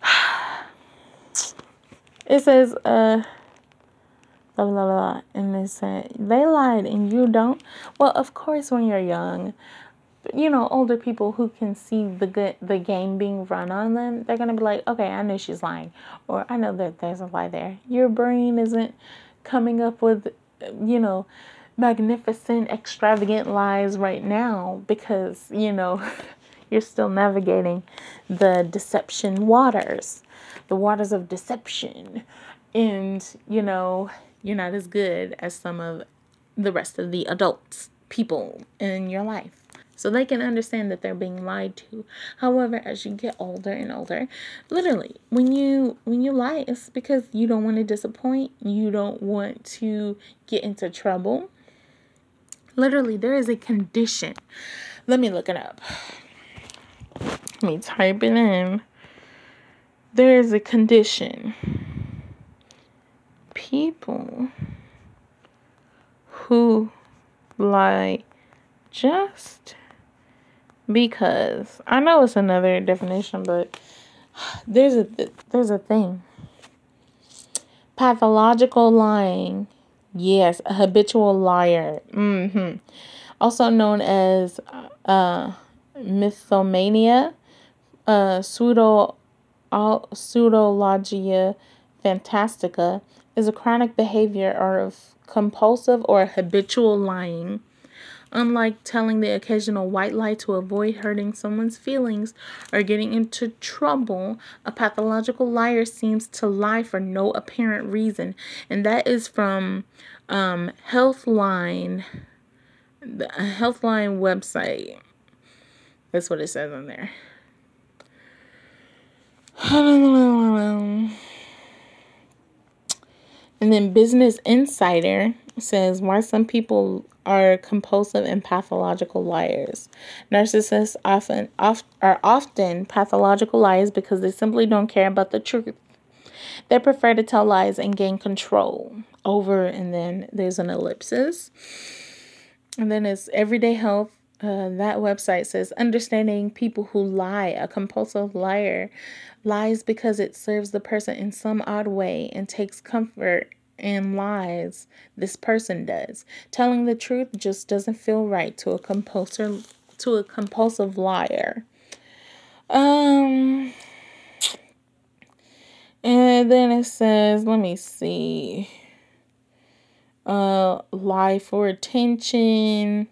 It says, uh, blah, blah, blah, and they said, they lied and you don't. Well, of course, when you're young, you know, older people who can see the good, the game being run on them, they're gonna be like, okay, I know she's lying, or I know that there's a lie there. Your brain isn't coming up with, you know, magnificent, extravagant lies right now because, you know, you're still navigating the deception waters, the waters of deception. And, you know, you're not as good as some of the rest of the adults, people in your life. So they can understand that they're being lied to. However, as you get older and older, literally, when you when you lie, it's because you don't want to disappoint, you don't want to get into trouble Literally, there is a condition. Let me look it up. Let me type it in. There is a condition. People who lie just because I know it's another definition, but there's a there's a thing. Pathological lying Yes, a habitual liar. Mm-hmm. Also known as uh, mythomania, uh, pseudo all, pseudologia fantastica is a chronic behavior or of compulsive or habitual lying. Unlike telling the occasional white lie to avoid hurting someone's feelings or getting into trouble, a pathological liar seems to lie for no apparent reason. And that is from um, Healthline, the Healthline website. That's what it says on there. And then Business Insider says why some people are compulsive and pathological liars. Narcissists often oft, are often pathological liars because they simply don't care about the truth. They prefer to tell lies and gain control over, and then there's an ellipsis. And then it's everyday health uh, that website says understanding people who lie. A compulsive liar lies because it serves the person in some odd way and takes comfort in lies. This person does. Telling the truth just doesn't feel right to a to a compulsive liar. Um. And then it says, let me see. Uh, lie for attention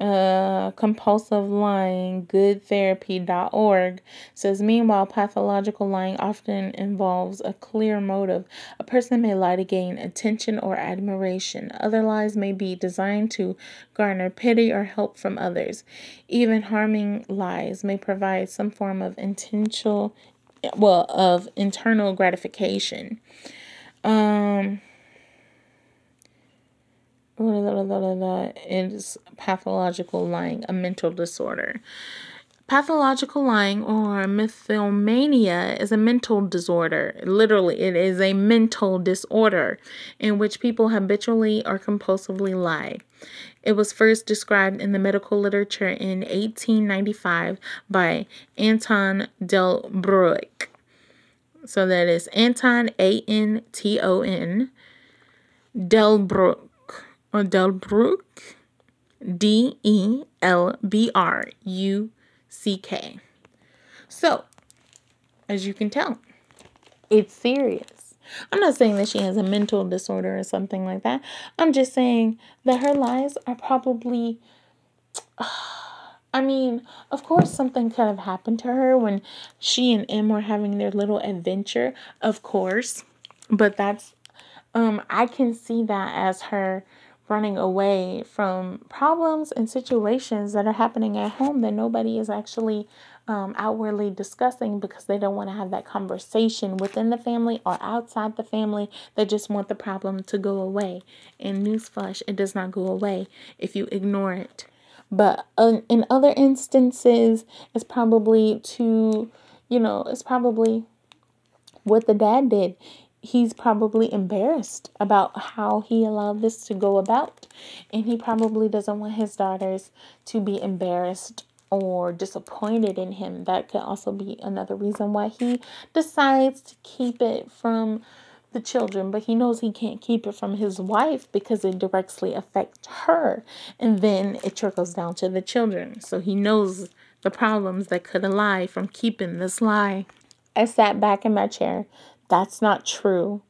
uh, compulsive lying, goodtherapy.org says, meanwhile, pathological lying often involves a clear motive. A person may lie to gain attention or admiration. Other lies may be designed to garner pity or help from others. Even harming lies may provide some form of intentional, well, of internal gratification. Um, is pathological lying, a mental disorder. Pathological lying or mythomania is a mental disorder. Literally, it is a mental disorder in which people habitually or compulsively lie. It was first described in the medical literature in 1895 by Anton Delbruck. So that is Anton, A N T O N, Delbruck Delbruck, D E L B R U C K. So, as you can tell, it's serious. I'm not saying that she has a mental disorder or something like that. I'm just saying that her lies are probably. I mean, of course, something could have happened to her when she and M were having their little adventure, of course. But that's, um, I can see that as her running away from problems and situations that are happening at home that nobody is actually um, outwardly discussing because they don't want to have that conversation within the family or outside the family. They just want the problem to go away. And newsflash, it does not go away if you ignore it. But uh, in other instances, it's probably to, you know, it's probably what the dad did he's probably embarrassed about how he allowed this to go about. And he probably doesn't want his daughters to be embarrassed or disappointed in him. That could also be another reason why he decides to keep it from the children, but he knows he can't keep it from his wife because it directly affects her. And then it trickles down to the children. So he knows the problems that could lie from keeping this lie. I sat back in my chair, that's not true.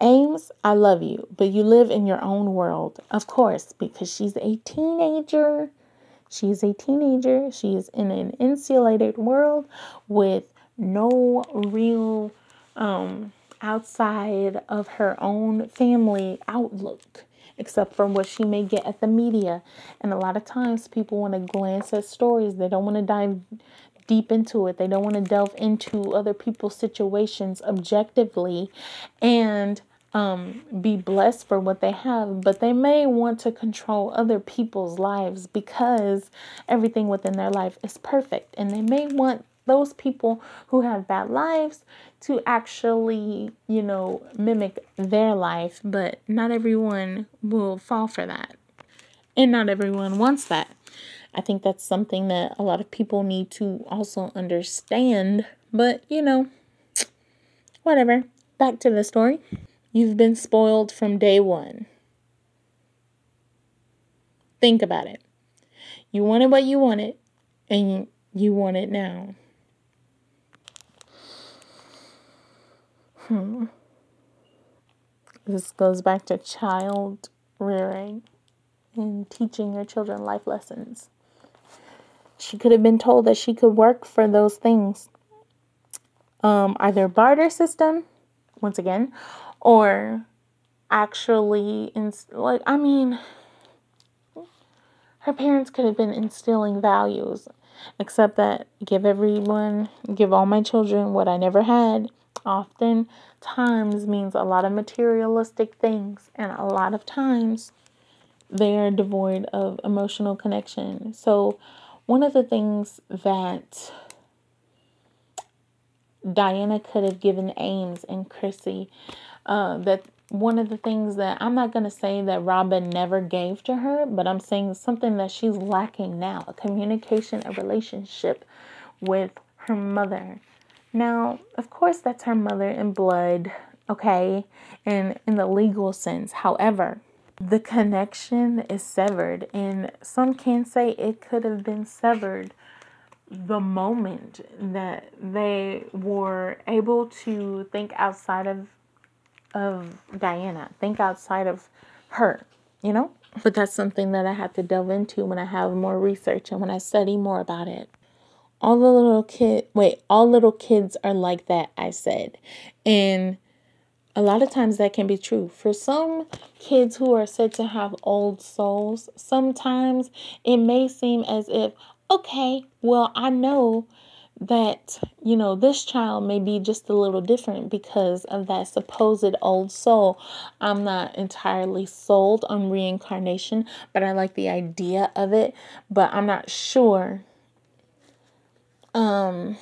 Ames, I love you, but you live in your own world. Of course, because she's a teenager. She's a teenager. She is in an insulated world with no real um, outside of her own family outlook except for what she may get at the media. And a lot of times people want to glance at stories. They don't want to dive deep into it. They don't want to delve into other people's situations objectively and um, be blessed for what they have, but they may want to control other people's lives because everything within their life is perfect. And they may want those people who have bad lives to actually, you know, mimic their life, but not everyone will fall for that. And not everyone wants that. I think that's something that a lot of people need to also understand. But, you know, whatever. Back to the story. You've been spoiled from day one. Think about it. You wanted what you wanted, and you want it now. Hmm. This goes back to child rearing and teaching your children life lessons. She could have been told that she could work for those things. Um, either barter system, once again, or actually, in, like, I mean, her parents could have been instilling values, except that give everyone, give all my children what I never had, often times means a lot of materialistic things, and a lot of times they are devoid of emotional connection. So, one of the things that Diana could have given Ames and Chrissy uh, that one of the things that I'm not going to say that Robin never gave to her, but I'm saying something that she's lacking now a communication, a relationship with her mother. Now, of course, that's her mother in blood, okay, and in the legal sense. However, the connection is severed, and some can say it could have been severed the moment that they were able to think outside of of Diana, think outside of her, you know? But that's something that I have to delve into when I have more research and when I study more about it. All the little kid wait, all little kids are like that, I said. And a lot of times that can be true. For some kids who are said to have old souls, sometimes it may seem as if, okay, well, I know that, you know, this child may be just a little different because of that supposed old soul. I'm not entirely sold on reincarnation, but I like the idea of it, but I'm not sure. Um,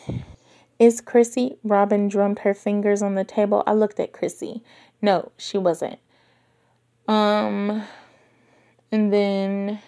is Chrissy? Robin drummed her fingers on the table. I looked at Chrissy. No, she wasn't. Um, and then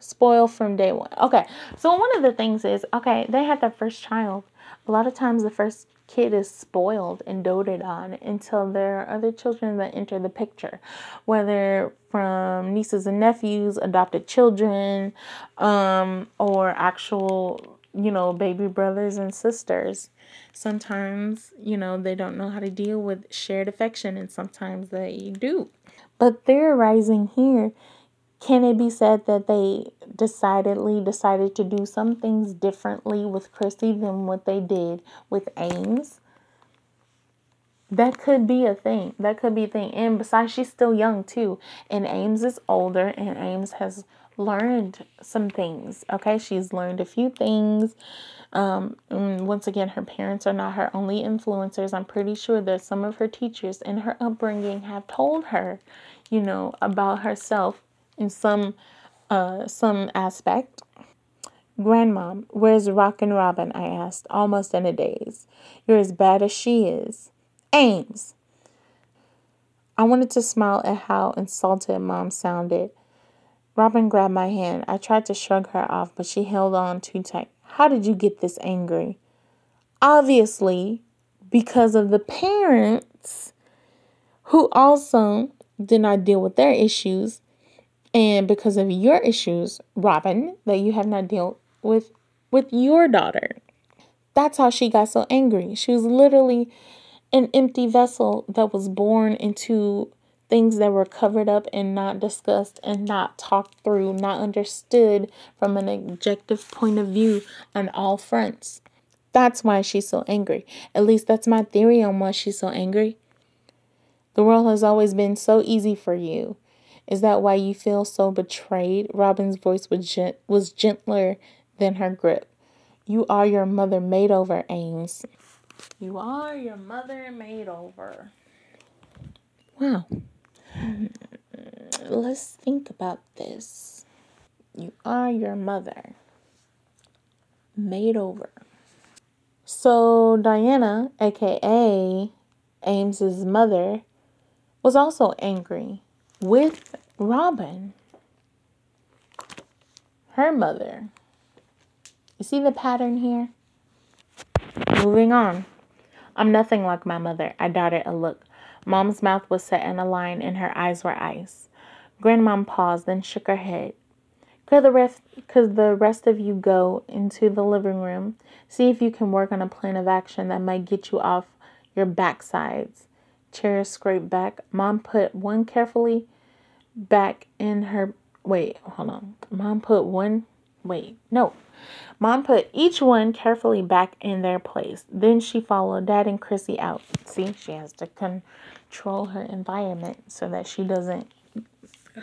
spoil from day one. Okay, so one of the things is okay, they had their first child. A lot of times, the first kid is spoiled and doted on until there are other children that enter the picture, whether from nieces and nephews, adopted children, um, or actual, you know, baby brothers and sisters. Sometimes, you know, they don't know how to deal with shared affection, and sometimes they do. But theorizing here can it be said that they decidedly decided to do some things differently with Chrissy than what they did with Ames? That could be a thing. That could be a thing. And besides, she's still young too. And Ames is older, and Ames has learned some things. Okay, she's learned a few things. Um, once again, her parents are not her only influencers. I'm pretty sure that some of her teachers in her upbringing have told her, you know, about herself in some uh, some aspect. Grandmom, where's Rockin' Robin? I asked, almost in a daze. You're as bad as she is. Ames! I wanted to smile at how insulted Mom sounded. Robin grabbed my hand. I tried to shrug her off, but she held on too tight. How did you get this angry? Obviously, because of the parents who also did not deal with their issues and because of your issues, Robin, that you have not dealt with with your daughter. That's how she got so angry. She was literally an empty vessel that was born into things that were covered up and not discussed and not talked through, not understood from an objective point of view on all fronts. That's why she's so angry. At least that's my theory on why she's so angry. The world has always been so easy for you. Is that why you feel so betrayed? Robin's voice was, gent- was gentler than her grip. You are your mother made over, Ames. You are your mother made over. Wow. Mm, let's think about this. You are your mother made over. So Diana, aka Ames's mother, was also angry with Robin, her mother. You see the pattern here? Moving on. I'm nothing like my mother. I darted a look. Mom's mouth was set in a line and her eyes were ice. Grandmom paused, then shook her head. Could the rest could the rest of you go into the living room? See if you can work on a plan of action that might get you off your backsides. Chair scraped back. Mom put one carefully back in her. Wait, hold on. Mom put one. Wait, no. Mom put each one carefully back in their place. Then she followed Dad and Chrissy out. See, she has to control her environment so that she doesn't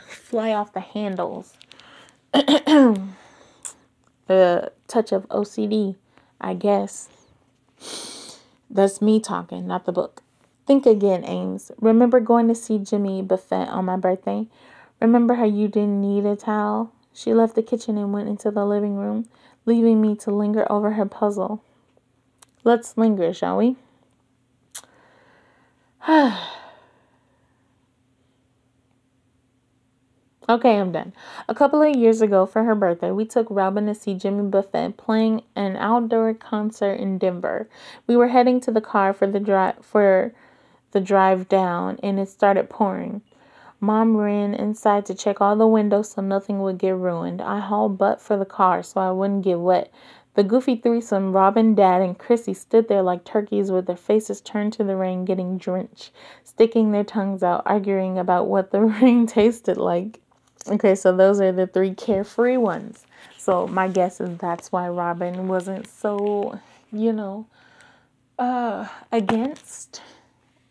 fly off the handles. the touch of OCD, I guess. That's me talking, not the book. Think again, Ames. Remember going to see Jimmy Buffett on my birthday? Remember how you didn't need a towel? She left the kitchen and went into the living room, leaving me to linger over her puzzle. Let's linger, shall we? Okay, I'm done. A couple of years ago for her birthday, we took Robin to see Jimmy Buffett playing an outdoor concert in Denver. We were heading to the car for the drive for the drive down and it started pouring. Mom ran inside to check all the windows so nothing would get ruined. I hauled butt for the car so I wouldn't get wet. The goofy threesome, Robin, Dad, and Chrissy, stood there like turkeys with their faces turned to the rain, getting drenched, sticking their tongues out, arguing about what the rain tasted like. Okay, so those are the three carefree ones. So my guess is that's why Robin wasn't so, you know, uh, against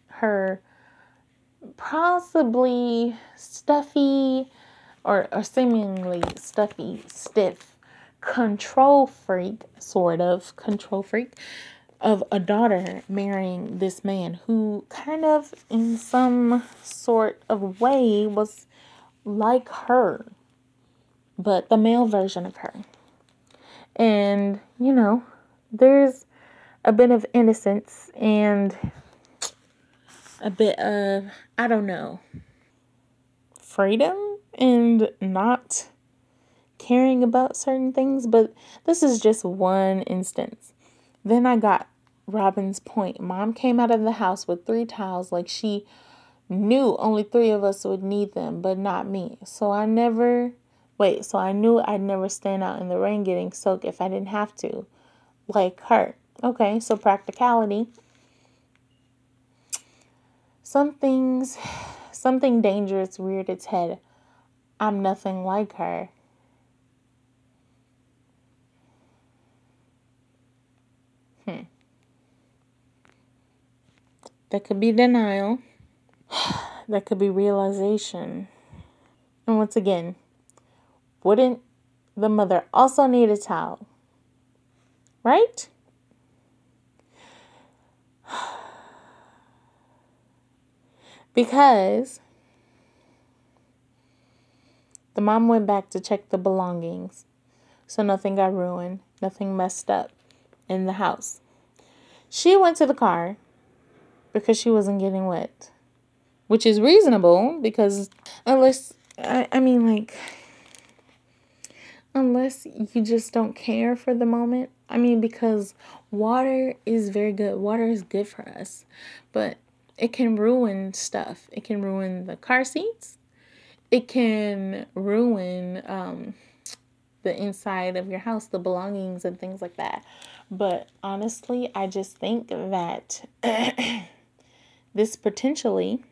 her possibly stuffy or, or seemingly stuffy, stiff control freak, sort of control freak, of a daughter marrying this man who kind of, in some sort of way, was like her, but the male version of her. And, you know, there's a bit of innocence and a bit of, I don't know, freedom and not caring about certain things, but this is just one instance. Then I got Robin's point. Mom came out of the house with three towels like she knew only three of us would need them, but not me. So I never, wait, so I knew I'd never stand out in the rain getting soaked if I didn't have to, like her. Okay, so practicality. Some things, something dangerous reared its head. I'm nothing like her. Hmm. That could be denial. that could be realization. And once again, wouldn't the mother also need a towel? Right? Because the mom went back to check the belongings so nothing got ruined, nothing messed up in the house. She went to the car because she wasn't getting wet, which is reasonable because unless, I, I mean, like, unless you just don't care for the moment. I mean, because water is very good, water is good for us, but it can ruin stuff. It can ruin the car seats, it can ruin, um, the inside of your house, the belongings and things like that. But honestly, I just think that this potentially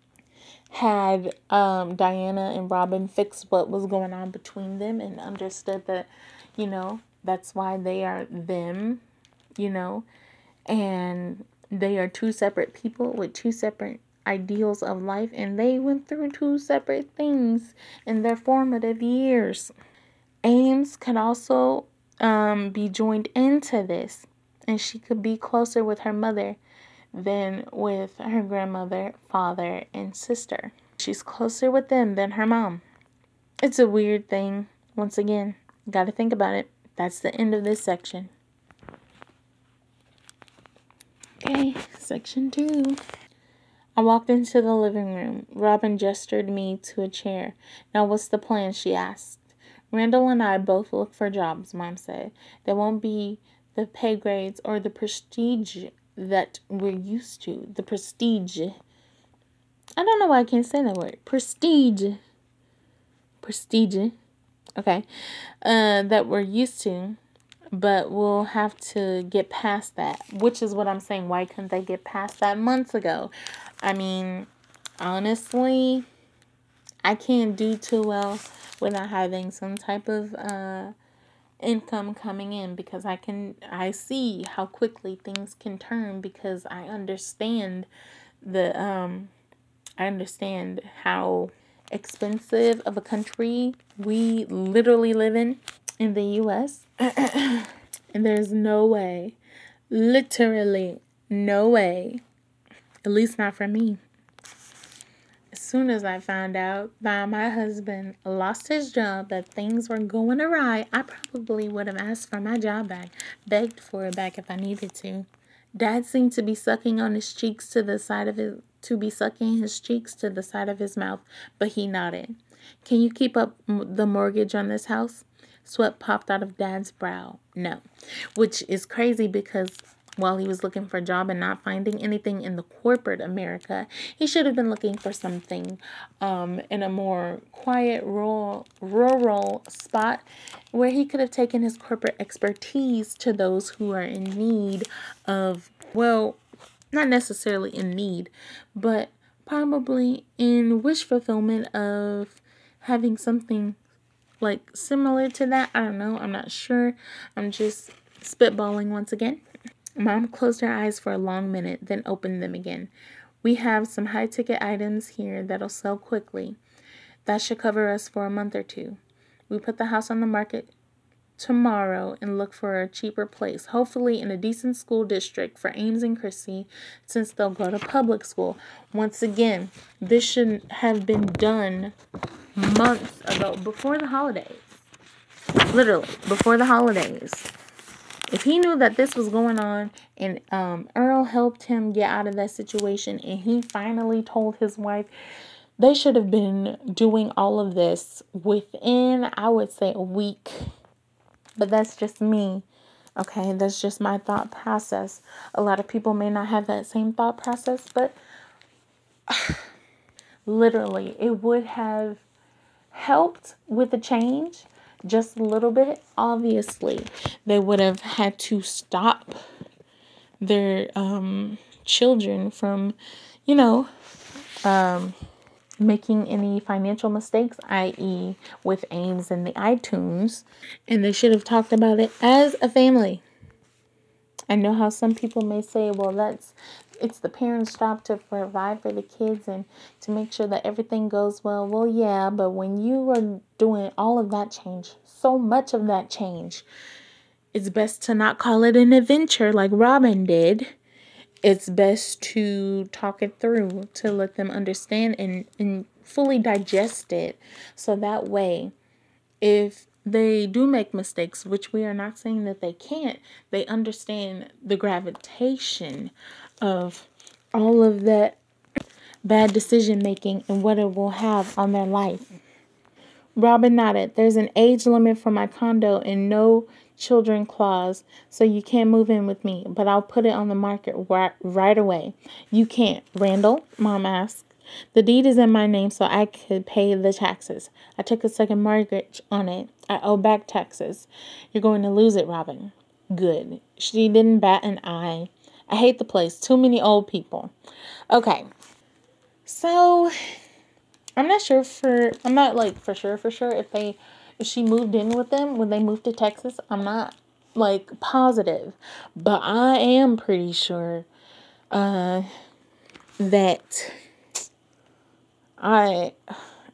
had um, Diana and Robin fixed what was going on between them and understood that, you know, that's why they are them, you know, and they are two separate people with two separate ideals of life, and they went through two separate things in their formative years. Ames could also um, be joined into this, and she could be closer with her mother than with her grandmother, father, and sister. She's closer with them than her mom. It's a weird thing. Once again, got to think about it. That's the end of this section. Okay, section two. I walked into the living room. Robin gestured me to a chair. Now, what's the plan? she asked. Randall and I both look for jobs, Mom said. There won't be the pay grades or the prestige that we're used to. The prestige. I don't know why I can't say that word. Prestige. Prestige. Okay. Uh, that we're used to. But we'll have to get past that, which is what I'm saying. Why couldn't they get past that months ago? I mean, honestly, I can't do too well without having some type of uh, income coming in because I can I see how quickly things can turn because I understand the um I understand how expensive of a country we literally live in in the US and there's no way literally no way at least not for me as soon as I found out that my husband lost his job, that things were going awry, I probably would have asked for my job back, begged for it back if I needed to. Dad seemed to be sucking on his cheeks to the side of his to be sucking his cheeks to the side of his mouth, but he nodded. Can you keep up the mortgage on this house? Sweat popped out of Dad's brow. No, which is crazy because while he was looking for a job and not finding anything in the corporate America, he should have been looking for something um, in a more quiet, rural, rural spot where he could have taken his corporate expertise to those who are in need of, well, not necessarily in need, but probably in wish fulfillment of having something like similar to that. I don't know. I'm not sure. I'm just spitballing once again. Mom closed her eyes for a long minute, then opened them again. We have some high ticket items here that'll sell quickly. That should cover us for a month or two. We put the house on the market tomorrow and look for a cheaper place, hopefully in a decent school district for Ames and Chrissy, since they'll go to public school. Once again, this should have been done months ago, before the holidays. Literally, before the holidays. If he knew that this was going on and um, Earl helped him get out of that situation and he finally told his wife, they should have been doing all of this within, I would say, a week but that's just me. Okay, that's just my thought process. A lot of people may not have that same thought process, but literally, it would have helped with the change just a little bit. Obviously, they would have had to stop their um, children from, you know, um, making any financial mistakes, i.e., with Ames and the iTunes, and they should have talked about it as a family. I know how some people may say, well, that's it's the parents' job to provide for the kids and to make sure that everything goes well. Well, yeah, but when you are doing all of that change, so much of that change, it's best to not call it an adventure like Robin did it's best to talk it through to let them understand and, and fully digest it. So that way, if they do make mistakes, which we are not saying that they can't, they understand the gravitation of all of that bad decision making and what it will have on their life. Robin nodded. There's an age limit for my condo and no children clause, so you can't move in with me, but I'll put it on the market right, right away. You can't. Randall, Mom asked. The deed is in my name so I could pay the taxes. I took a second mortgage on it. I owe back taxes. You're going to lose it, Robin. Good. She didn't bat an eye. I hate the place. Too many old people. Okay. So I'm not sure for I'm not like for sure for sure if they if she moved in with them when they moved to Texas. I'm not like positive, but I am pretty sure uh, that I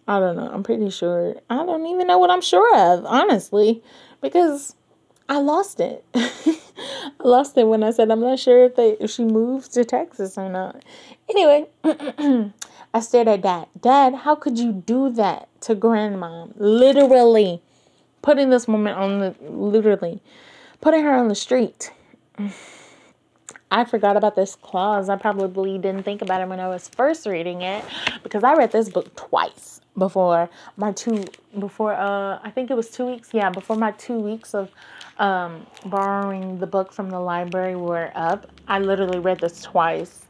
I don't know. I'm pretty sure. I don't even know what I'm sure of, honestly, because I lost it. I lost it when I said I'm not sure if they if she moves to Texas or not. Anyway, I stared at dad. Dad, how could you do that to grandma? Literally putting this woman on the literally putting her on the street. I forgot about this clause. I probably didn't think about it when I was first reading it because I read this book twice before my two before uh I think it was 2 weeks. Yeah, before my 2 weeks of um borrowing the book from the library were up. I literally read this twice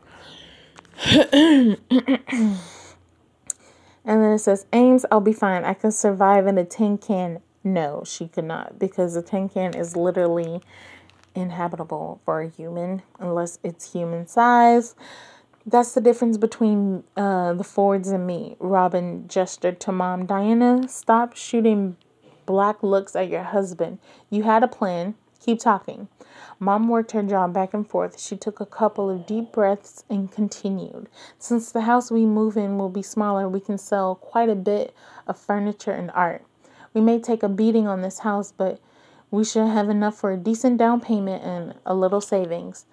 and then it says, Ames, I'll be fine. I can survive in a tin can. No, she could not because a tin can is literally inhabitable for a human unless it's human size. That's the difference between uh, the Fords and me. Robin gestured to mom. Diana, stop shooting black looks at your husband. You had a plan. Keep talking. Mom worked her jaw back and forth. She took a couple of deep breaths and continued. Since the house we move in will be smaller, we can sell quite a bit of furniture and art. We may take a beating on this house, but we should have enough for a decent down payment and a little savings.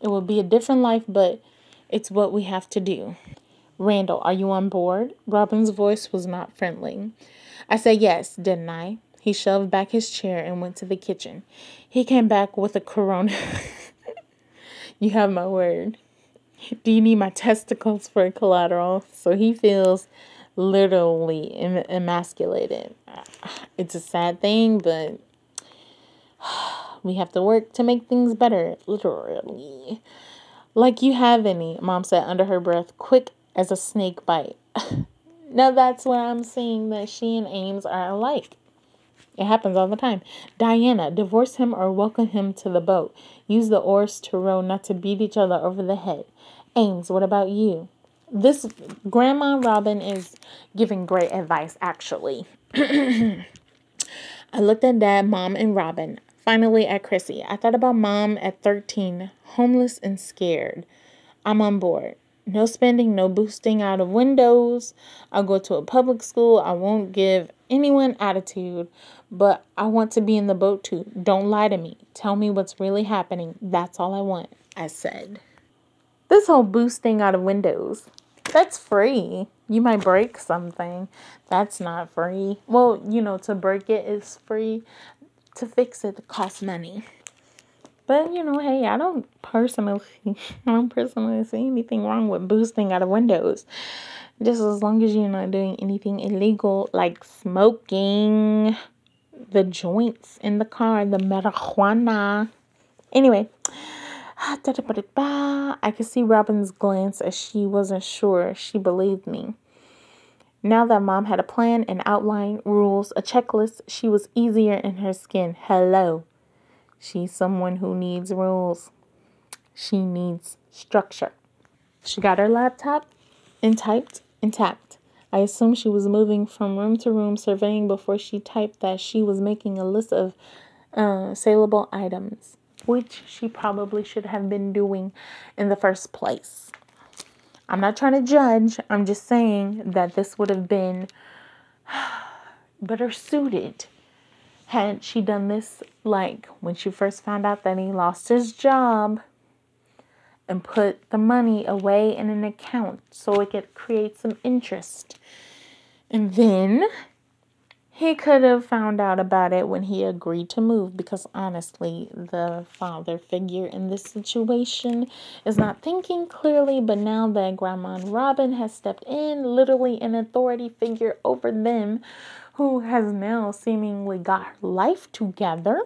It will be a different life, but it's what we have to do. Randall, are you on board? Robin's voice was not friendly. I said yes, didn't I? He shoved back his chair and went to the kitchen. He came back with a corona. You have my word. Do you need my testicles for collateral? So he feels literally em- emasculated. It's a sad thing, but we have to work to make things better, literally. Like you have any, mom said under her breath, quick as a snake bite. now that's where I'm seeing that she and Ames are alike. It happens all the time. Diana, divorce him or welcome him to the boat. Use the oars to row, not to beat each other over the head. Ames, what about you? This Grandma Robin is giving great advice, actually. I looked at Dad, Mom, and Robin. Finally, at Chrissy. I thought about Mom at 13, homeless and scared. I'm on board. No spending, no boosting out of windows. I'll go to a public school. I won't give anyone attitude, but I want to be in the boat too. Don't lie to me. Tell me what's really happening. That's all I want, I said. This whole boosting out of windows, that's free. You might break something. That's not free. Well, you know, to break it is free. To fix it, costs money. But you know, hey, I don't personally, I don't personally see anything wrong with boosting out of windows. Just as long as you're not doing anything illegal like smoking the joints in the car, the marijuana. Anyway, I could see Robin's glance as she wasn't sure she believed me. Now that mom had a plan, an outline, rules, a checklist, she was easier in her skin. Hello. She's someone who needs rules. She needs structure. She got her laptop and typed and tapped. I assume she was moving from room to room, surveying before she typed that she was making a list of uh, saleable items, which she probably should have been doing in the first place. I'm not trying to judge, I'm just saying that this would have been better suited had she done this like when she first found out that he lost his job and put the money away in an account so it could create some interest. And then he could have found out about it when he agreed to move because honestly, the father figure in this situation is not thinking clearly. But now that Grandma Robin has stepped in, literally an authority figure over them, who has now seemingly got her life together.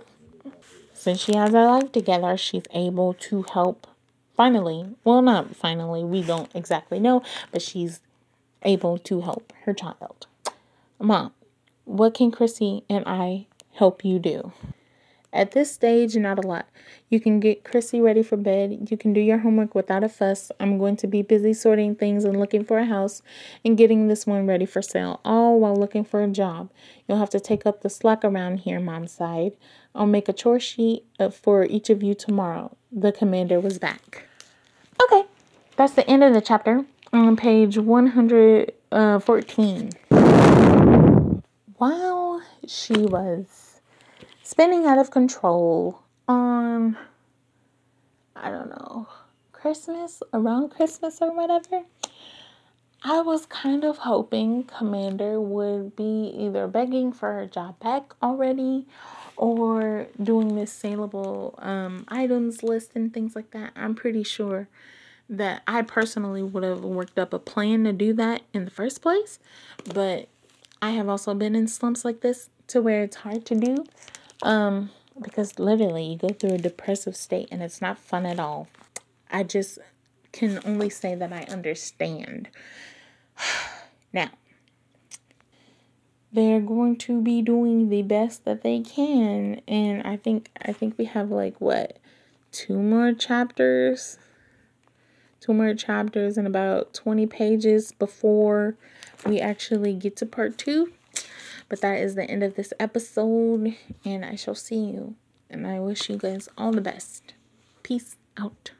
Since she has her life together, she's able to help finally. Well, not finally, we don't exactly know, but she's able to help her child. Mom, what can Chrissy and I help you do? At this stage, not a lot. You can get Chrissy ready for bed. You can do your homework without a fuss. I'm going to be busy sorting things and looking for a house and getting this one ready for sale, all while looking for a job. You'll have to take up the slack around here, Mom sighed. I'll make a chore sheet uh, for each of you tomorrow. The commander was back. Okay, that's the end of the chapter on page 114. While she was spinning out of control on I don't know, Christmas, around Christmas or whatever. I was kind of hoping Commander would be either begging for her job back already or doing this saleable um, items list and things like that. I'm pretty sure that I personally would have worked up a plan to do that in the first place, but I have also been in slumps like this to where it's hard to do. Um, because literally you go through a depressive state and it's not fun at all. I just can only say that I understand. now, they're going to be doing the best that they can and I think I think we have like what two more chapters two more chapters and about 20 pages before we actually get to part 2 but that is the end of this episode, and I shall see you. And I wish you guys all the best. Peace out.